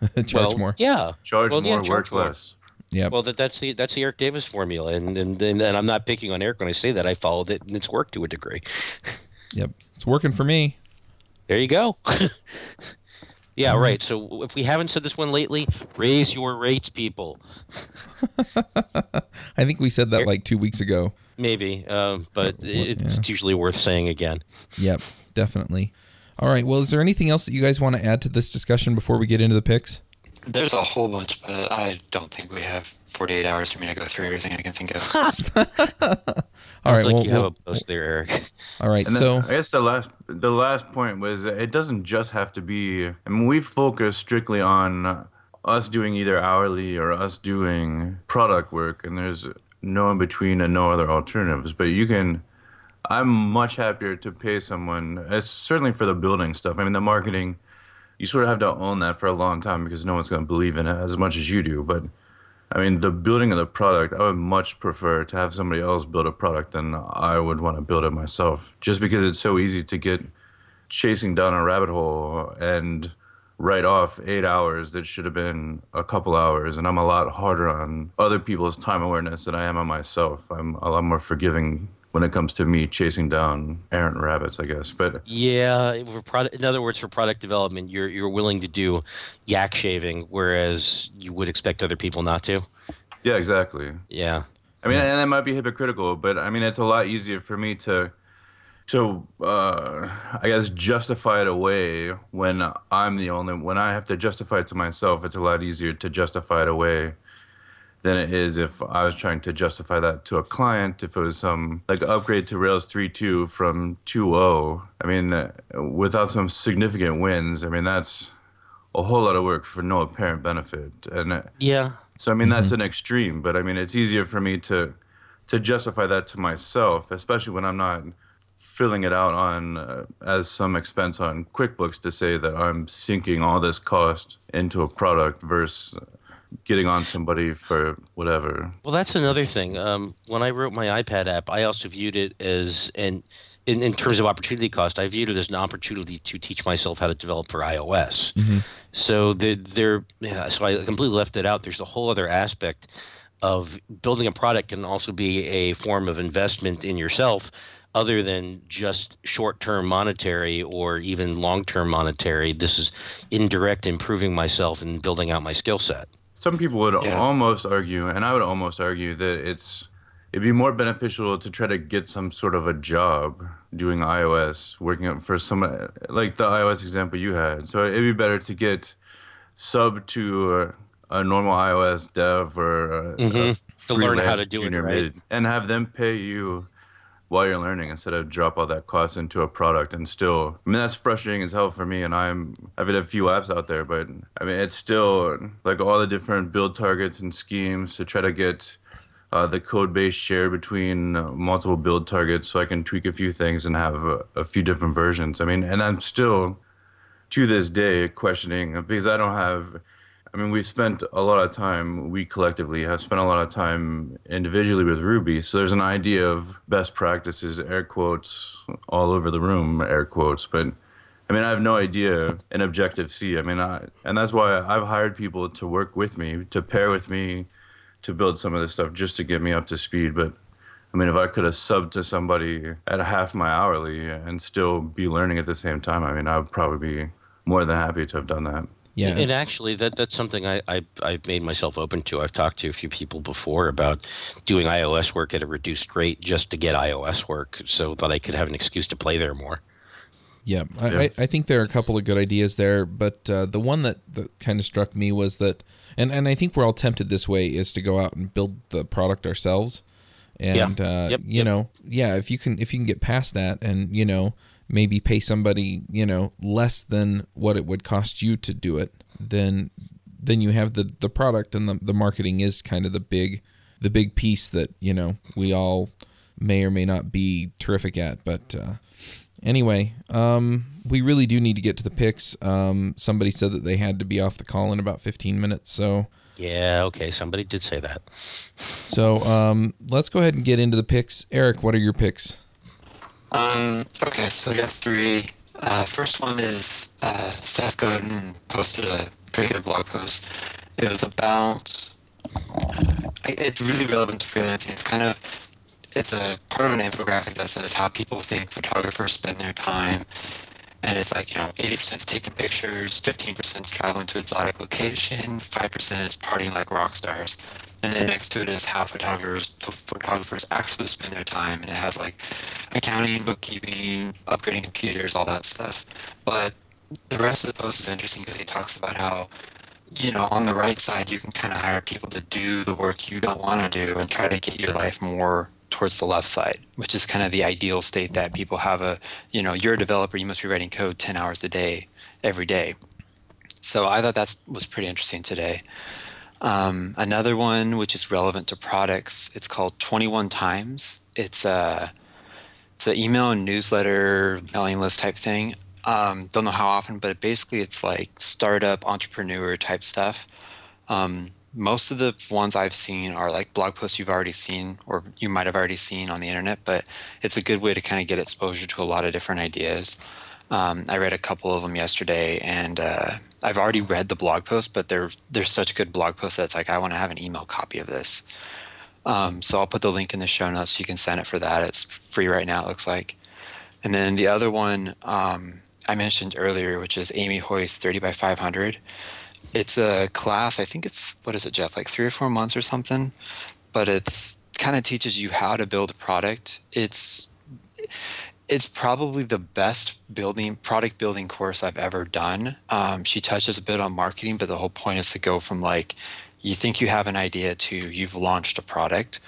*laughs* charge well, more. Yeah. Charge Well, yeah, more, charge work more. less. Yep. Well, that that's the that's the Eric Davis formula, and and and, and I'm not picking on Eric when I say that. I followed it, and it's worked to a degree. *laughs* Yep. It's working for me. There you go. *laughs* yeah, right. So if we haven't said this one lately, raise your rates, people. *laughs* I think we said that like two weeks ago. Maybe, um, but it's yeah. usually worth saying again. Yep. Definitely. All right. Well, is there anything else that you guys want to add to this discussion before we get into the picks? There's a whole bunch, but I don't think we have 48 hours for me to go through everything I can think of. *laughs* *laughs* All right. Like well, you have well, a post there, Eric. *laughs* all right. And So I guess the last the last point was it doesn't just have to be. I mean, we focus strictly on us doing either hourly or us doing product work, and there's no in between and no other alternatives. But you can. I'm much happier to pay someone, certainly for the building stuff. I mean, the marketing, you sort of have to own that for a long time because no one's going to believe in it as much as you do. But I mean, the building of the product, I would much prefer to have somebody else build a product than I would want to build it myself. Just because it's so easy to get chasing down a rabbit hole and write off eight hours that should have been a couple hours. And I'm a lot harder on other people's time awareness than I am on myself. I'm a lot more forgiving when it comes to me chasing down errant rabbits, I guess. But Yeah, for product. In other words, for product development, you're you're willing to do yak shaving, whereas you would expect other people not to. yeah, exactly. Yeah. I mean, and that might be hypocritical, but I mean, it's a lot easier for me to, to, uh, I guess, justify it away when I'm the only. When I have to justify it to myself, it's a lot easier to justify it away than it is if I was trying to justify that to a client. If it was some like upgrade to Rails 3.2 from 2.0, I mean, uh, without some significant wins, I mean, that's a whole lot of work for no apparent benefit, and. uh, Yeah. so I mean that's an extreme, but I mean it's easier for me to to justify that to myself, especially when I'm not filling it out on uh, as some expense on QuickBooks to say that I'm sinking all this cost into a product versus getting on somebody for whatever. Well, that's another thing. Um, when I wrote my iPad app, I also viewed it as an in, in terms of opportunity cost, I viewed it as an opportunity to teach myself how to develop for iOS. Mhm. So the, there, yeah, so I completely left it out. There's a whole other aspect of building a product can also be a form of investment in yourself, other than just short-term monetary or even long-term monetary. This is indirect improving myself and building out my skill set. Some people would Yeah. almost argue, and I would almost argue that it's it'd be more beneficial to try to get some sort of a job doing iOS, working for some like the iOS example you had. So it'd be better to get sub to a, a normal iOS dev or a, a Mhm. To learn how to do it, right? mid, and have them pay you while you're learning instead of drop all that cost into a product and still I mean that's frustrating as hell for me and I'm I've had a few apps out there but I mean it's still like all the different build targets and schemes to try to get uh, the code base shared between uh, multiple build targets so I can tweak a few things and have a, a few different versions. I mean, and I'm still to this day questioning because I don't have. I mean, we spent a lot of time. We collectively have spent a lot of time individually with Ruby. So there's an idea of best practices, air quotes, all over the room, air quotes. But I mean, I have no idea in Objective C. I mean, I, and that's why I've hired people to work with me, to pair with me, to build some of this stuff just to get me up to speed. But I mean, if I could have subbed to somebody at half my hourly and still be learning at the same time, I mean, I would probably be more than happy to have done that. Yeah. And actually, that that's something I, I I've made myself open to. I've talked to a few people before about doing iOS work at a reduced rate just to get iOS work, so that I could have an excuse to play there more. Yeah, I, Yeah. I, I think there are a couple of good ideas there, but uh, the one that, that kind of struck me was that, and, and I think we're all tempted this way, is to go out and build the product ourselves. And uh, Yep, you yep. know, yeah, if you can if you can get past that, and you know, maybe pay somebody you know less than what it would cost you to do it, then then you have the the product and the the marketing is kind of the big the big piece that you know we all may or may not be terrific at, but. Uh, Anyway, um, we really do need to get to the picks. Um, somebody said that they had to be off the call in about 15 minutes, so Yeah, okay, somebody did say that. so um, let's go ahead and get into the picks. Eric, what are your picks? Um, okay, so I got three. Uh, first one is uh, Seth Godin posted a pretty good blog post. It was about. It's really relevant to freelancing. It's kind of. It's a part of an infographic that says how people think photographers spend their time. And it's like, you know, 80% is taking pictures, 15% is traveling to exotic location, 5% is partying like rock stars. And then next to it is how photographers photographers actually spend their time. And it has like accounting, bookkeeping, upgrading computers, all that stuff. But the rest of the post is interesting because he talks about how, you know, on the right side, you can kind of hire people to do the work you don't want to do and try to get your life more towards the left side, which is kind of the ideal state that people have a, you know, you're a developer, you must be writing code 10 hours a day, every day. So I thought that was pretty interesting today. Um, another one, which is relevant to products, it's called 21 Times. It's a it's an email and newsletter mailing list type thing. Um, don't know how often, but basically it's like startup entrepreneur type stuff. Um, most of the ones I've seen are like blog posts you've already seen or you might have already seen on the internet, but it's a good way to kind of get exposure to a lot of different ideas. Um, I read a couple of them yesterday, and uh, I've already read the blog post, but they're they're such good blog posts that it's like I want to have an email copy of this. Um, so I'll put the link in the show notes. So you can sign up for that. It's free right now. It looks like. And then the other one um, I mentioned earlier, which is Amy Hoy's 30 by 500. It's a class. I think it's what is it, Jeff? Like three or four months or something. But it's kind of teaches you how to build a product. It's it's probably the best building product building course I've ever done. Um, she touches a bit on marketing, but the whole point is to go from like you think you have an idea to you've launched a product.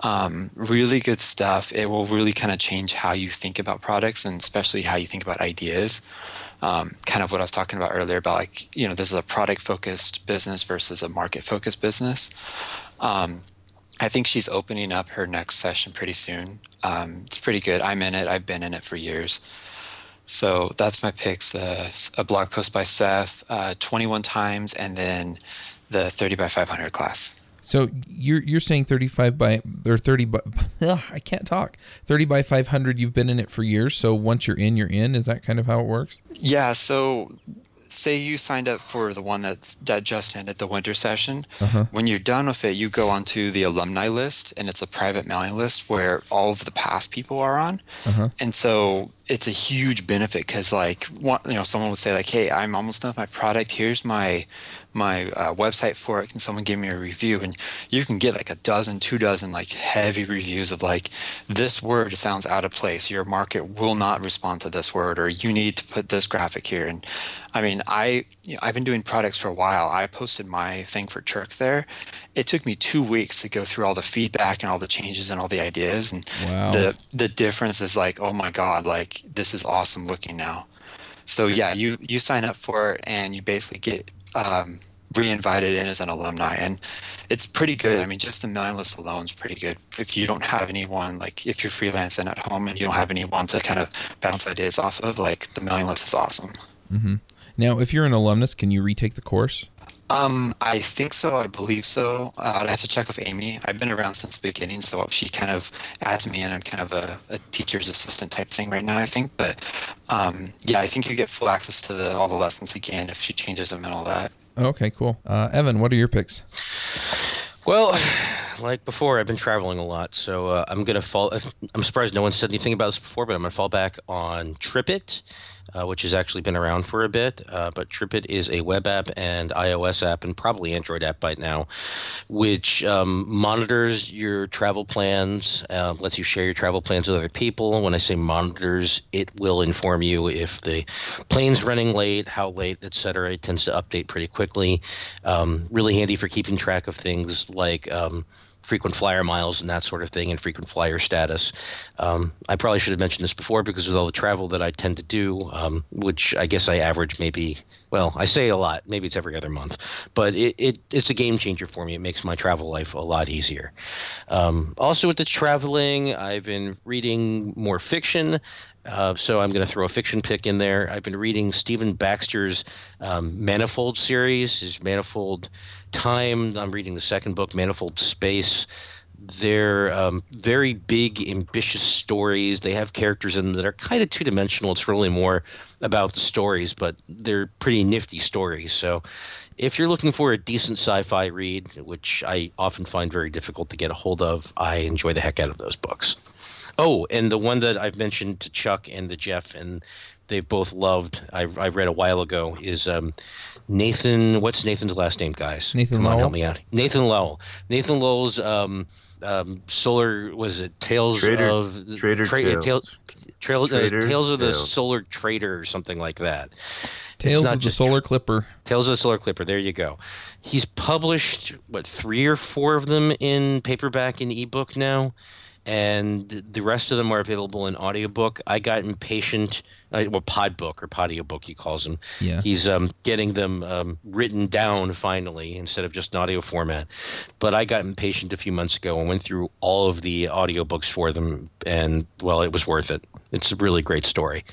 Um, really good stuff. It will really kind of change how you think about products and especially how you think about ideas. Um, kind of what I was talking about earlier about like you know this is a product focused business versus a market focused business. Um, I think she's opening up her next session pretty soon. Um, it's pretty good. I'm in it. I've been in it for years. So that's my picks. Uh, a blog post by Seth, uh, 21 times, and then the 30 by 500 class. So you're you're saying 35 by or 30 by *laughs* ugh, I can't talk. 30 by 500 you've been in it for years, so once you're in you're in. Is that kind of how it works? Yeah. So say you signed up for the one that's, that just ended, the winter session. Uh-huh. When you're done with it, you go onto the alumni list, and it's a private mailing list where all of the past people are on. Uh-huh. And so it's a huge benefit because, like, one, you know, someone would say, like, "Hey, I'm almost done with my product. Here's my my uh, website for it. Can someone give me a review?" And you can get like a dozen, two dozen, like heavy reviews of like, "This word sounds out of place. Your market will not respond to this word, or you need to put this graphic here." And I mean, I you know, I've been doing products for a while. I posted my thing for Chirk there. It took me two weeks to go through all the feedback and all the changes and all the ideas, and Wow. the the difference is like, oh my god, like this is awesome looking now. So yeah, you you sign up for it and you basically get um, re-invited in as an alumni, and it's pretty good. I mean, just the mailing list alone is pretty good. If you don't have anyone like if you're freelancing at home and you don't have anyone to kind of bounce ideas off of, like the mailing list is awesome. mm-hmm. Now, if you're an alumnus, can you retake the course? Um, I think so. I believe so. Uh, I'd have to check with Amy. I've been around since the beginning, so she kind of adds me in. I'm kind of a, a teacher's assistant type thing right now, I think. But um, yeah, I think you get full access to the, all the lessons again if she changes them and all that. Okay, cool. Uh, Evan, what are your picks? Well, like before, I've been traveling a lot, so uh, I'm gonna fall. I'm surprised no one said anything about this before, but I'm gonna fall back on TripIt. Uh, which has actually been around for a bit. Uh, but TripIt is a web app and iOS app and probably Android app by now, which um, monitors your travel plans, uh, lets you share your travel plans with other people. When I say monitors, it will inform you if the plane's running late, how late, etc. It tends to update pretty quickly. Um, really handy for keeping track of things like um, frequent flyer miles and that sort of thing and frequent flyer status. Um, I probably should have mentioned this before because with all the travel that I tend to do, um, which I guess I average maybe, well, I say a lot, maybe it's every other month, but it, it it's a game changer for me. It makes my travel life a lot easier. Um, also, with the traveling, I've been reading more fiction. Uh, so I'm going to throw a fiction pick in there. I've been reading Stephen Baxter's um, Manifold series, his Manifold Time. I'm reading the second book, Manifold Space. They're um, very big, ambitious stories. They have characters in them that are kind of two dimensional. It's really more about the stories, but they're pretty nifty stories. So if you're looking for a decent sci-fi read, which I often find very difficult to get a hold of, I enjoy the heck out of those books. Oh, and the one that I've mentioned to Chuck and to Jeff, and they've both loved. I, I read a while ago is um, Nathan. What's Nathan's last name, guys? Nathan Come Lowell? on, help me out. Nathan Lowell. Nathan Lowell's um, um, solar was it Tales Trader- of Trader Tra- Tales. Trail, uh, Trader Tales of the Tales. Solar Trader or something like that. Tales of the just Solar Clipper. Tales of the Solar Clipper. There you go. He's published what three or four of them in paperback and ebook now, and the rest of them are available in audiobook. I got impatient. Uh, well, podbook or podiobook he calls them. Yeah. He's um, getting them um, written down finally instead of just an audio format. But I got impatient a few months ago and went through all of the audiobooks for them, and well, it was worth it. It's a really great story.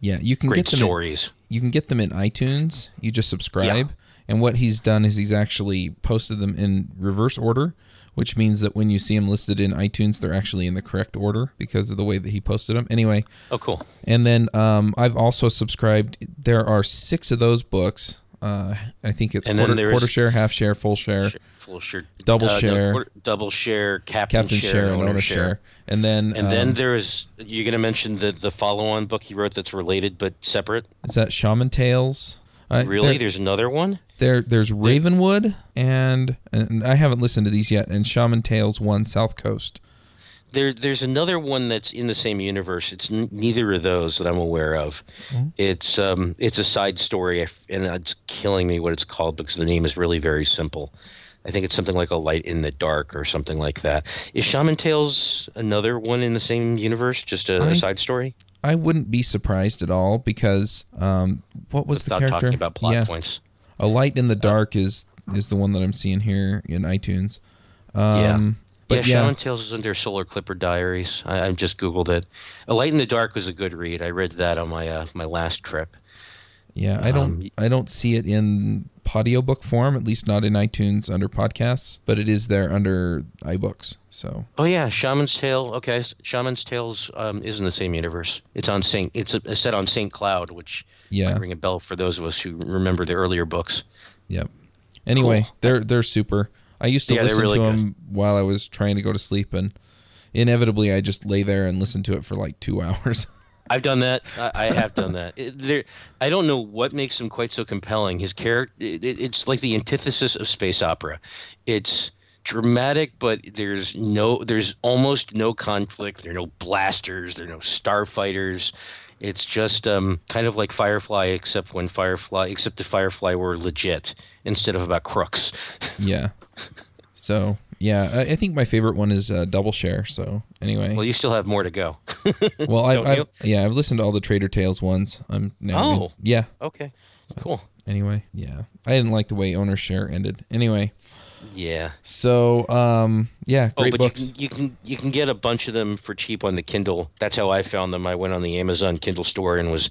Yeah, you can Great get them. In, stories. you can get them in iTunes. You just subscribe, Yeah. and what he's done is he's actually posted them in reverse order, which means that when you see them listed in iTunes, they're actually in the correct order because of the way that he posted them. Anyway, Oh, cool. and then um, I've also subscribed. There are six of those books. Uh, I think it's And quarter, quarter share, half share, full share, Full share, Double uh, no, share. quarter- double share, captain, captain share, and owner share. And then And then um, there's you're gonna mention the the follow-on book he wrote that's related but separate. is that Shaman Tales? Uh, Really? there- There's another one. There, there's Ravenwood, and and I haven't listened to these yet. And Shaman Tales One South Coast. There, there's another one that's in the same universe. It's n- neither of those that I'm aware of. It's um, it's a side story, and it's killing me what it's called because the name is really very simple. I think it's something like a light in the dark or something like that. Is Shaman Tales another one in the same universe? Just a, side story? I wouldn't be surprised at all because um, what was the character? talking about plot yeah, points. a light in the dark is is the one that I'm seeing here in iTunes. Yeah. Um, But yeah, yeah, Shaman Tales is under Solar Clipper Diaries. I, I just googled it. A Light in the Dark was a good read. I read that on my uh, my last trip. Yeah, I don't um, I don't see it in audiobook form, at least not in iTunes under podcasts, but it is there under iBooks. So Oh yeah, Shaman's Tale. Okay, Shaman's Tales um, is in the same universe. It's on Saint. It's a, it's set on Saint Cloud, which yeah, might ring a bell for those of us who remember the earlier books. Yep. Anyway, Cool. they're they're super. I used to Yeah, listen really to good. them while I was trying to go to sleep, and inevitably I just lay there and listen to it for like two *laughs* hours. I've done that. I, have done that. There, I don't know what makes him quite so compelling. His character, it- it's like the antithesis of space opera. It's dramatic, but there's no, there's almost no conflict. There are no blasters. There are no starfighters. It's just um, kind of like Firefly, except when Firefly, except the Firefly were legit instead of about crooks. yeah. So yeah, I, I think my favorite one is uh, Double Share. So anyway, Well, you still have more to go. *laughs* well, *laughs* I've, I've yeah I've listened to all the Trader Tales ones. I'm now Oh. yeah. okay, cool. Anyway, yeah, I didn't like the way Owner Share ended. Anyway, Yeah. so um yeah, Oh, but books. You, can, you can you can get a bunch of them for cheap on the Kindle. That's how I found them. I went on the Amazon Kindle store and was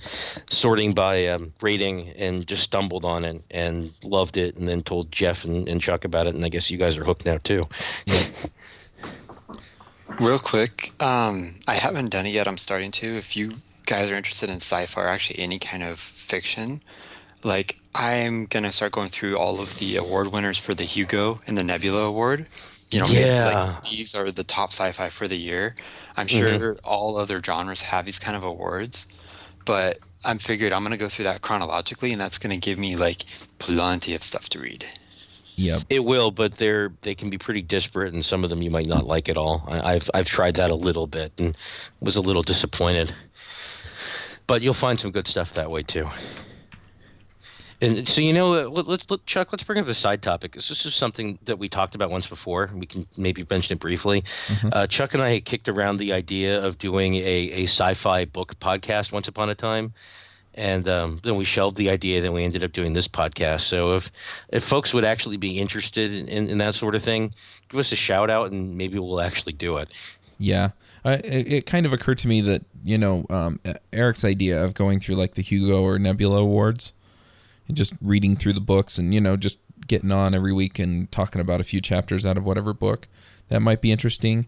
sorting by um, rating and just stumbled on it and loved it, and then told Jeff and, and Chuck about it. And I guess you guys are hooked now too. *laughs* Real quick, um, I haven't done it yet. I'm starting to. If you guys are interested in sci-fi or actually any kind of fiction, like I'm gonna start going through all of the award winners for the Hugo and the Nebula Award. You know, Yeah. like these are the top sci-fi for the year. I'm mm-hmm. sure all other genres have these kind of awards, but I'm figured I'm gonna go through that chronologically, and that's gonna give me like plenty of stuff to read. Yep. It will, but they're they can be pretty disparate, and some of them you might not like at all. I, I've I've tried that a little bit and was a little disappointed. But you'll find some good stuff that way too. And so you know, let, let's let, Chuck. Let's bring up a side topic. This is something that we talked about once before. We can maybe mention it briefly. Uh, Chuck and I kicked around the idea of doing a, a sci-fi book podcast once upon a time, and um, then we shelved the idea. Then we ended up doing this podcast. So if if folks would actually be interested in, in, in that sort of thing, give us a shout out, and maybe we'll actually do it. Yeah, I, it, it kind of occurred to me that you know um, Eric's idea of going through like the Hugo or Nebula awards and just reading through the books and you know just getting on every week and talking about a few chapters out of whatever book that might be interesting.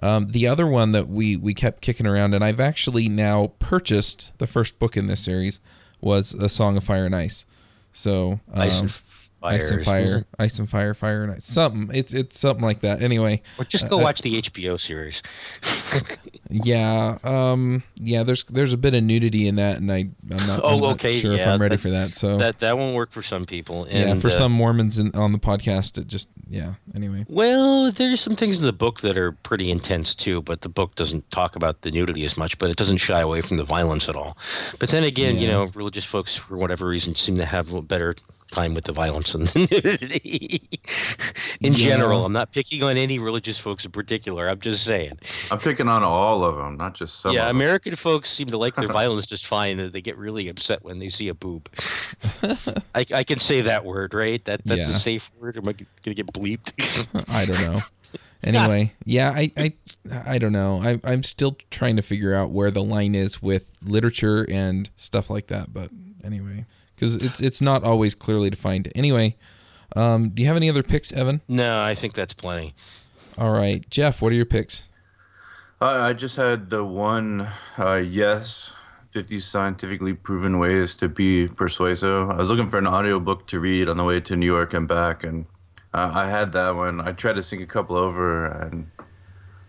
Um, the other one that we we kept kicking around, and I've actually now purchased the first book in this series was A Song of Fire and Ice. So um, Ice and fire. Ice and Fire, Ice and Fire, Fire and Ice, something. It's it's something like that. Anyway, Or just go Uh, watch the HBO series. *laughs* Yeah, um, yeah. There's there's a bit of nudity in that, and I I'm not, Oh, I'm not okay, sure if yeah, I'm ready for that. So That that won't work for some people. And, yeah, for uh, some Mormons in, on the podcast, it just yeah. Anyway, Well, there's some things in the book that are pretty intense too, but the book doesn't talk about the nudity as much, but it doesn't shy away from the violence at all. But then again, you know, religious folks, for whatever reason, seem to have a better time with the violence the *laughs* nudity. in Yeah. general, I'm not picking on any religious folks in particular. I'm just saying. I'm picking on all of them, not just some. yeah. American folks seem to like their *laughs* violence just fine, and they get really upset when they see a boob. I, I can say that word, right? That that's Yeah. a safe word. Am I gonna get bleeped? *laughs* I don't know. Anyway, yeah, I I I don't know. I I'm still trying to figure out where the line is with literature and stuff like that. But anyway, because it's it's not always clearly defined. Anyway, um, do you have any other picks, Evan? no, I think that's plenty. All right, Jeff, what are your picks? I I just had the one uh, yes, 50 scientifically proven ways to be persuasive. I was looking for an audiobook to read on the way to New York and back, and uh, I had that one. I tried to sync a couple over, and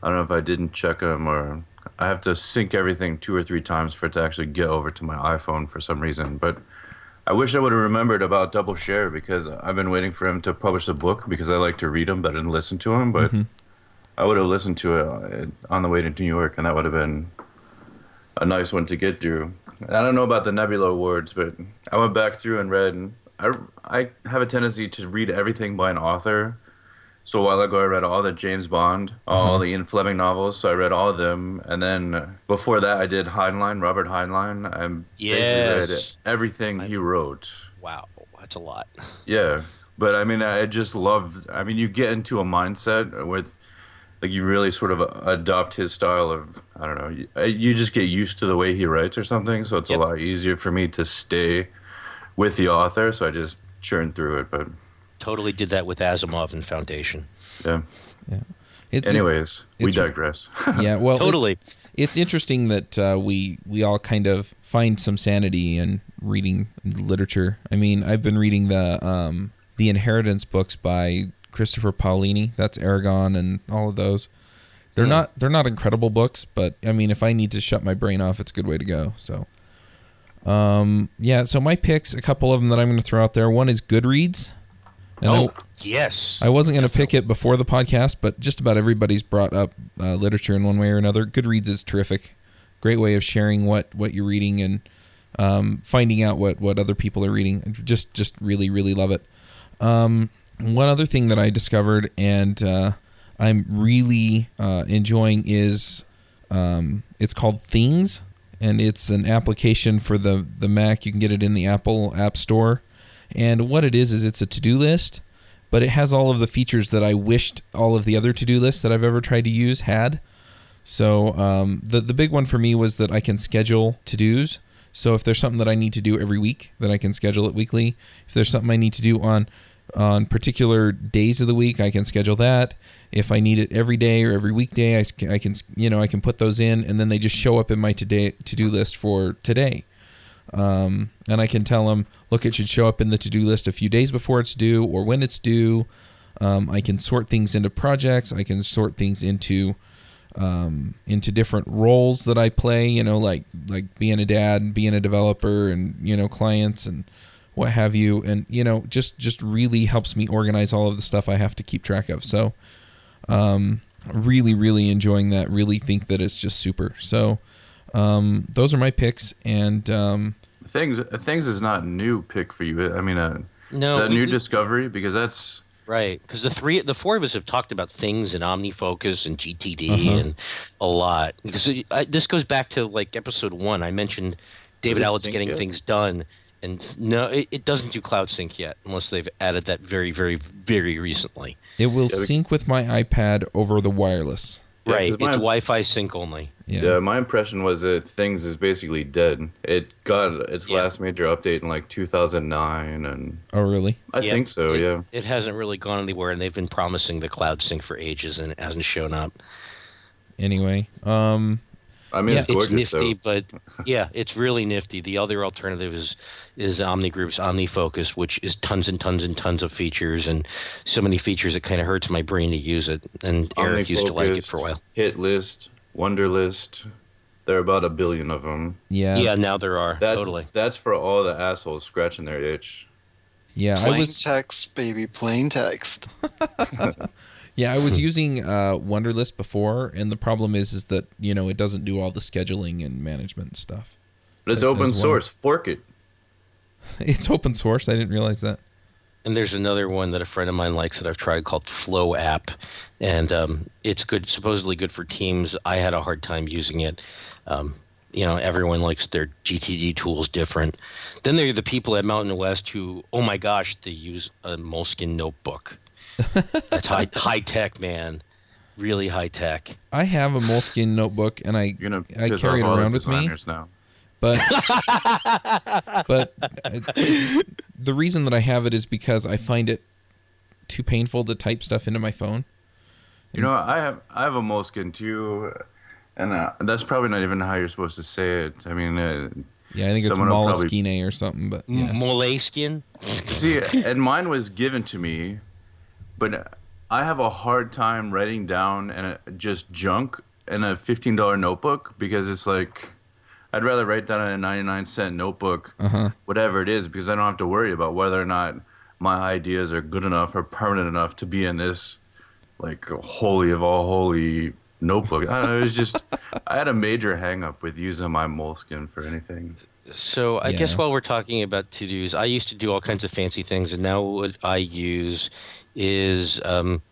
I don't know if I didn't check them or I have to sync everything two or three times for it to actually get over to my iPhone for some reason. But I wish I would have remembered about Double Share because I've been waiting for him to publish the book because I like to read them didn't listen to him. But I would have listened to it uh, on the way to New York, and that would have been a nice one to get through. I don't know about the Nebula Awards, but I went back through and read. And I I have a tendency to read everything by an author. So a while ago, I read all the James Bond, all the Ian Fleming novels. So I read all of them, and then uh, before that, I did Heinlein, Robert Heinlein. I basically read Yes. everything he wrote. Wow, that's a lot. Yeah, but I mean, I just love. I mean, you get into a mindset with, like, you really sort of adopt his style of. I don't know. You, uh, you just get used to the way he writes or something, so it's Yep. a lot easier for me to stay with the author. So I just churn through it. But Totally did that with Asimov and Foundation. yeah. It's Anyways, we it's- digress. *laughs* yeah, well, it- Totally. it's interesting that uh, we we all kind of find some sanity in reading literature. I mean, I've been reading the um, the Inheritance books by Christopher Paolini. That's Eragon and all of those. They're not they're not incredible books, but I mean, if I need to shut my brain off, it's a good way to go. So, um, yeah. So my picks, a couple of them that I'm going to throw out there. One is Goodreads. And I- oh, yes. I wasn't going to pick it before the podcast, but just about everybody's brought up uh, literature in one way or another. Goodreads is terrific. Great way of sharing what, what you're reading and um, finding out what, what other people are reading. Just just really really love it. Um, one other thing that I discovered and uh, I'm really uh, enjoying is um, it's called Things, and it's an application for the the Mac. You can get it in the Apple App Store. And what it is is it's a to-do list, but it has all of the features that I wished all of the other to-do lists that I've ever tried to use had. So um, the the big one for me was that I can schedule to-dos. So if there's something that I need to do every week, then I can schedule it weekly. If there's something I need to do on on particular days of the week, I can schedule that. If I need it every day or every weekday, I can you know I can put those in, and then they just show up in my today to-do list for today um, and I can tell them, look, it should show up in the to-do list a few days before it's due or when it's due. Um, I can sort things into projects. I can sort things into um, into different roles that I play. You know, like like being a dad, and being a developer, and you know clients and what have you. And you know, just just really helps me organize all of the stuff I have to keep track of. So, um, really really enjoying that. Really think that it's just super. So, um, those are my picks. And um, Things things is not new pick for you. I mean, uh, No, is that we- new we- discovery? Because that's Right, because the three, the four of us have talked about things and OmniFocus and GTD Uh-huh. and a lot. Because it- I, this goes back to like episode one. I mentioned David it Allen's getting yet? things done, and no, it, it doesn't do Cloud Sync yet, unless they've added that very, very, very recently. it will Yeah, we- sync with my iPad over the wireless. Yeah, right, 'cause it's my- Wi-Fi sync only. Yeah. yeah. My impression was that things is basically dead. It got its Yeah. last major update in like 2009, and Oh really? I Yeah, think so. it, yeah. it hasn't really gone anywhere, and they've been promising the Cloud Sync for ages, and it hasn't shown up. Anyway, um, I mean, Yeah, it's it's nifty, though. but yeah, it's really nifty. The other alternative is is Omni Group's OmniFocus, which is tons and tons and tons of features and so many features it kind of hurts my brain to use it. And Eric used to like it for a while. Hit list, Wonder list. There are about a billion of them. yeah, Yeah, now there are That's totally. that's for all the assholes scratching their itch. yeah. I Plain was text, baby, plain text. *laughs* *laughs* yeah I Hmm. was using uh, Wunderlist before, and the problem is is that you know it doesn't do all the scheduling and management stuff. But it's As open well. source. Fork it. *laughs* It's open source. I didn't realize that. And there's another one that a friend of mine likes that I've tried called Flow App, and um, it's good, supposedly good for teams. I had a hard time using it. Um, you know, everyone likes their GTD tools different. Then there are the people at Mountain West who, oh my gosh, they use a Moleskin notebook. That's high high tech, man. Really high tech. I have a Moleskine notebook, and I You're gonna I carry it off all the around with me. now. but *laughs* but uh, it- the reason that I have it is because I find it too painful to type stuff into my phone. You know, I have I have a moleskin too, and uh, that's probably not even how you're supposed to say it. I mean, uh, Yeah, I think it's Someone will probably- Moleskine or something, but yeah. Moleskin. see, and mine was given to me, but I have a hard time writing down and uh, just junk in a fifteen dollar notebook because it's like. I'd rather write down in a 99 cent notebook, Uh-huh. whatever it is, because I don't have to worry about whether or not my ideas are good enough or permanent enough to be in this, like, holy of all holy notebook. I don't know. It was just, *laughs* I had a major hang up with using my moleskin for anything. So I guess while we're talking about to dos, I used to do all kinds of fancy things, and now what I use is um,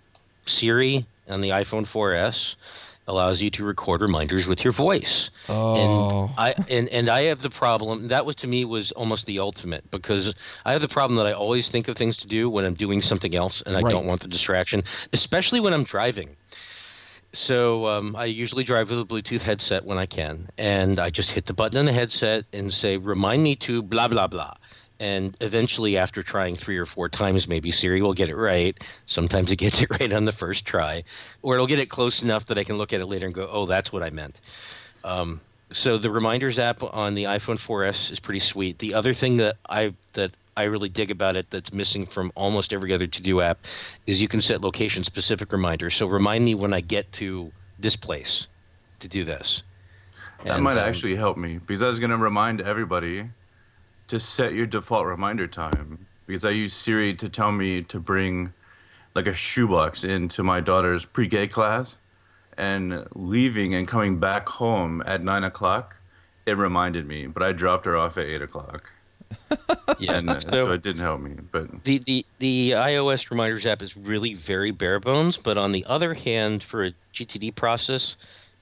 Siri on the iPhone 4S allows you to record reminders with your voice. Oh, And I and, and I have the problem that was to me was almost the ultimate because I have the problem that I always think of things to do when I'm doing something else and I Right. don't want the distraction, especially when I'm driving. So um, I usually drive with a Bluetooth headset when I can, and I just hit the button on the headset and say, "Remind me to blah blah blah." And eventually, after trying three or four times, maybe Siri will get it right. Sometimes it gets *laughs* it right on the first try, or it'll get it close enough that I can look at it later and go, "Oh, that's what I meant." Um, so the reminders app on the iPhone 4S is pretty sweet. The other thing that I that I really dig about it that's missing from almost every other to-do app is you can set location-specific reminders. So remind me when I get to this place to do this. That And, might um, actually help me because I was going to remind everybody to set your default reminder time because I use Siri to tell me to bring like a shoebox into my daughter's pre-K class and leaving and coming back home at nine o'clock. It reminded me, but I dropped her off at eight o'clock, *laughs* yeah. and uh, so, it didn't help me. But the, the the iOS reminders app is really very bare bones, but on the other hand, for a GTD process,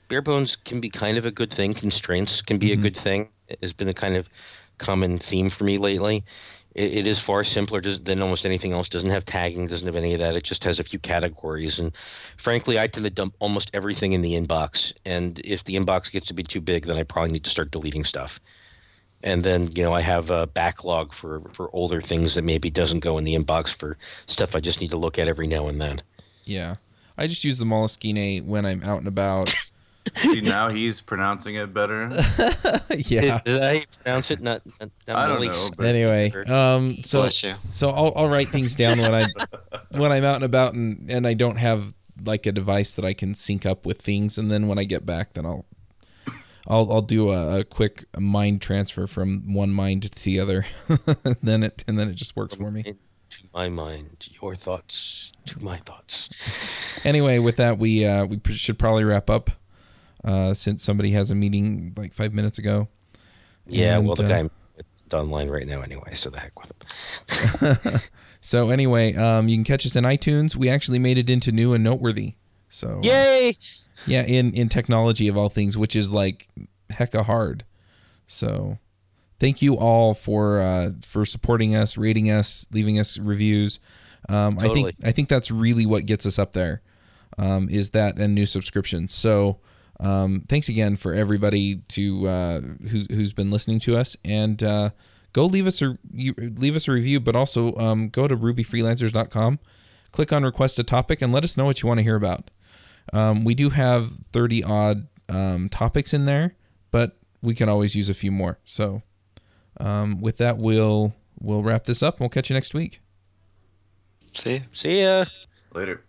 bare bones can be kind of a good thing. Constraints can be a good thing. Has been a kind of common theme for me lately. It, it is far simpler than almost anything else. Doesn't have tagging, doesn't have any of that. It just has a few categories. And frankly, I tend to dump almost everything in the inbox. And if the inbox gets to be too big, then I probably need to start deleting stuff and then you know I have a backlog for for older things that maybe doesn't go in the inbox for stuff I just need to look at every now and then. yeah. I just use the Moleskine when I'm out and about. *laughs* see, now he's pronouncing it better. *laughs* yeah. Did, did I pronounce it? Not. not, not I don't Molly- know, but Anyway, um, so Bless you. so I'll, I'll write things down when I *laughs* when I'm out and about and and I don't have like a device that I can sync up with things, and then when I get back, then I'll I'll I'll do a, a quick mind transfer from one mind to the other. *laughs* then it and then it just works for me. To my mind, your thoughts to my thoughts. Anyway, with that, we uh, we should probably wrap up uh, since somebody has a meeting like five minutes ago. Yeah, And, well, the uh, guy it's online right now anyway, so the heck with him. *laughs* *laughs* So anyway, um, you can catch us in iTunes. We actually made it into new and noteworthy. So Yay! yeah, in in technology of all things, which is like hecka hard. So thank you all for uh, for supporting us, rating us, leaving us reviews. Um, I think I think that's really what gets us up there. Um, is that and new subscriptions. So um, thanks again for everybody to uh, who's who's been listening to us and uh, go leave us a you, leave us a review, but also um, go to rubyfreelancers.com, click on request a topic, and let us know what you want to hear about. Um, we do have 30 odd um, topics in there, but we can always use a few more. So, um, with that, we'll we'll wrap this up. and We'll catch you next week. See? See ya. Later.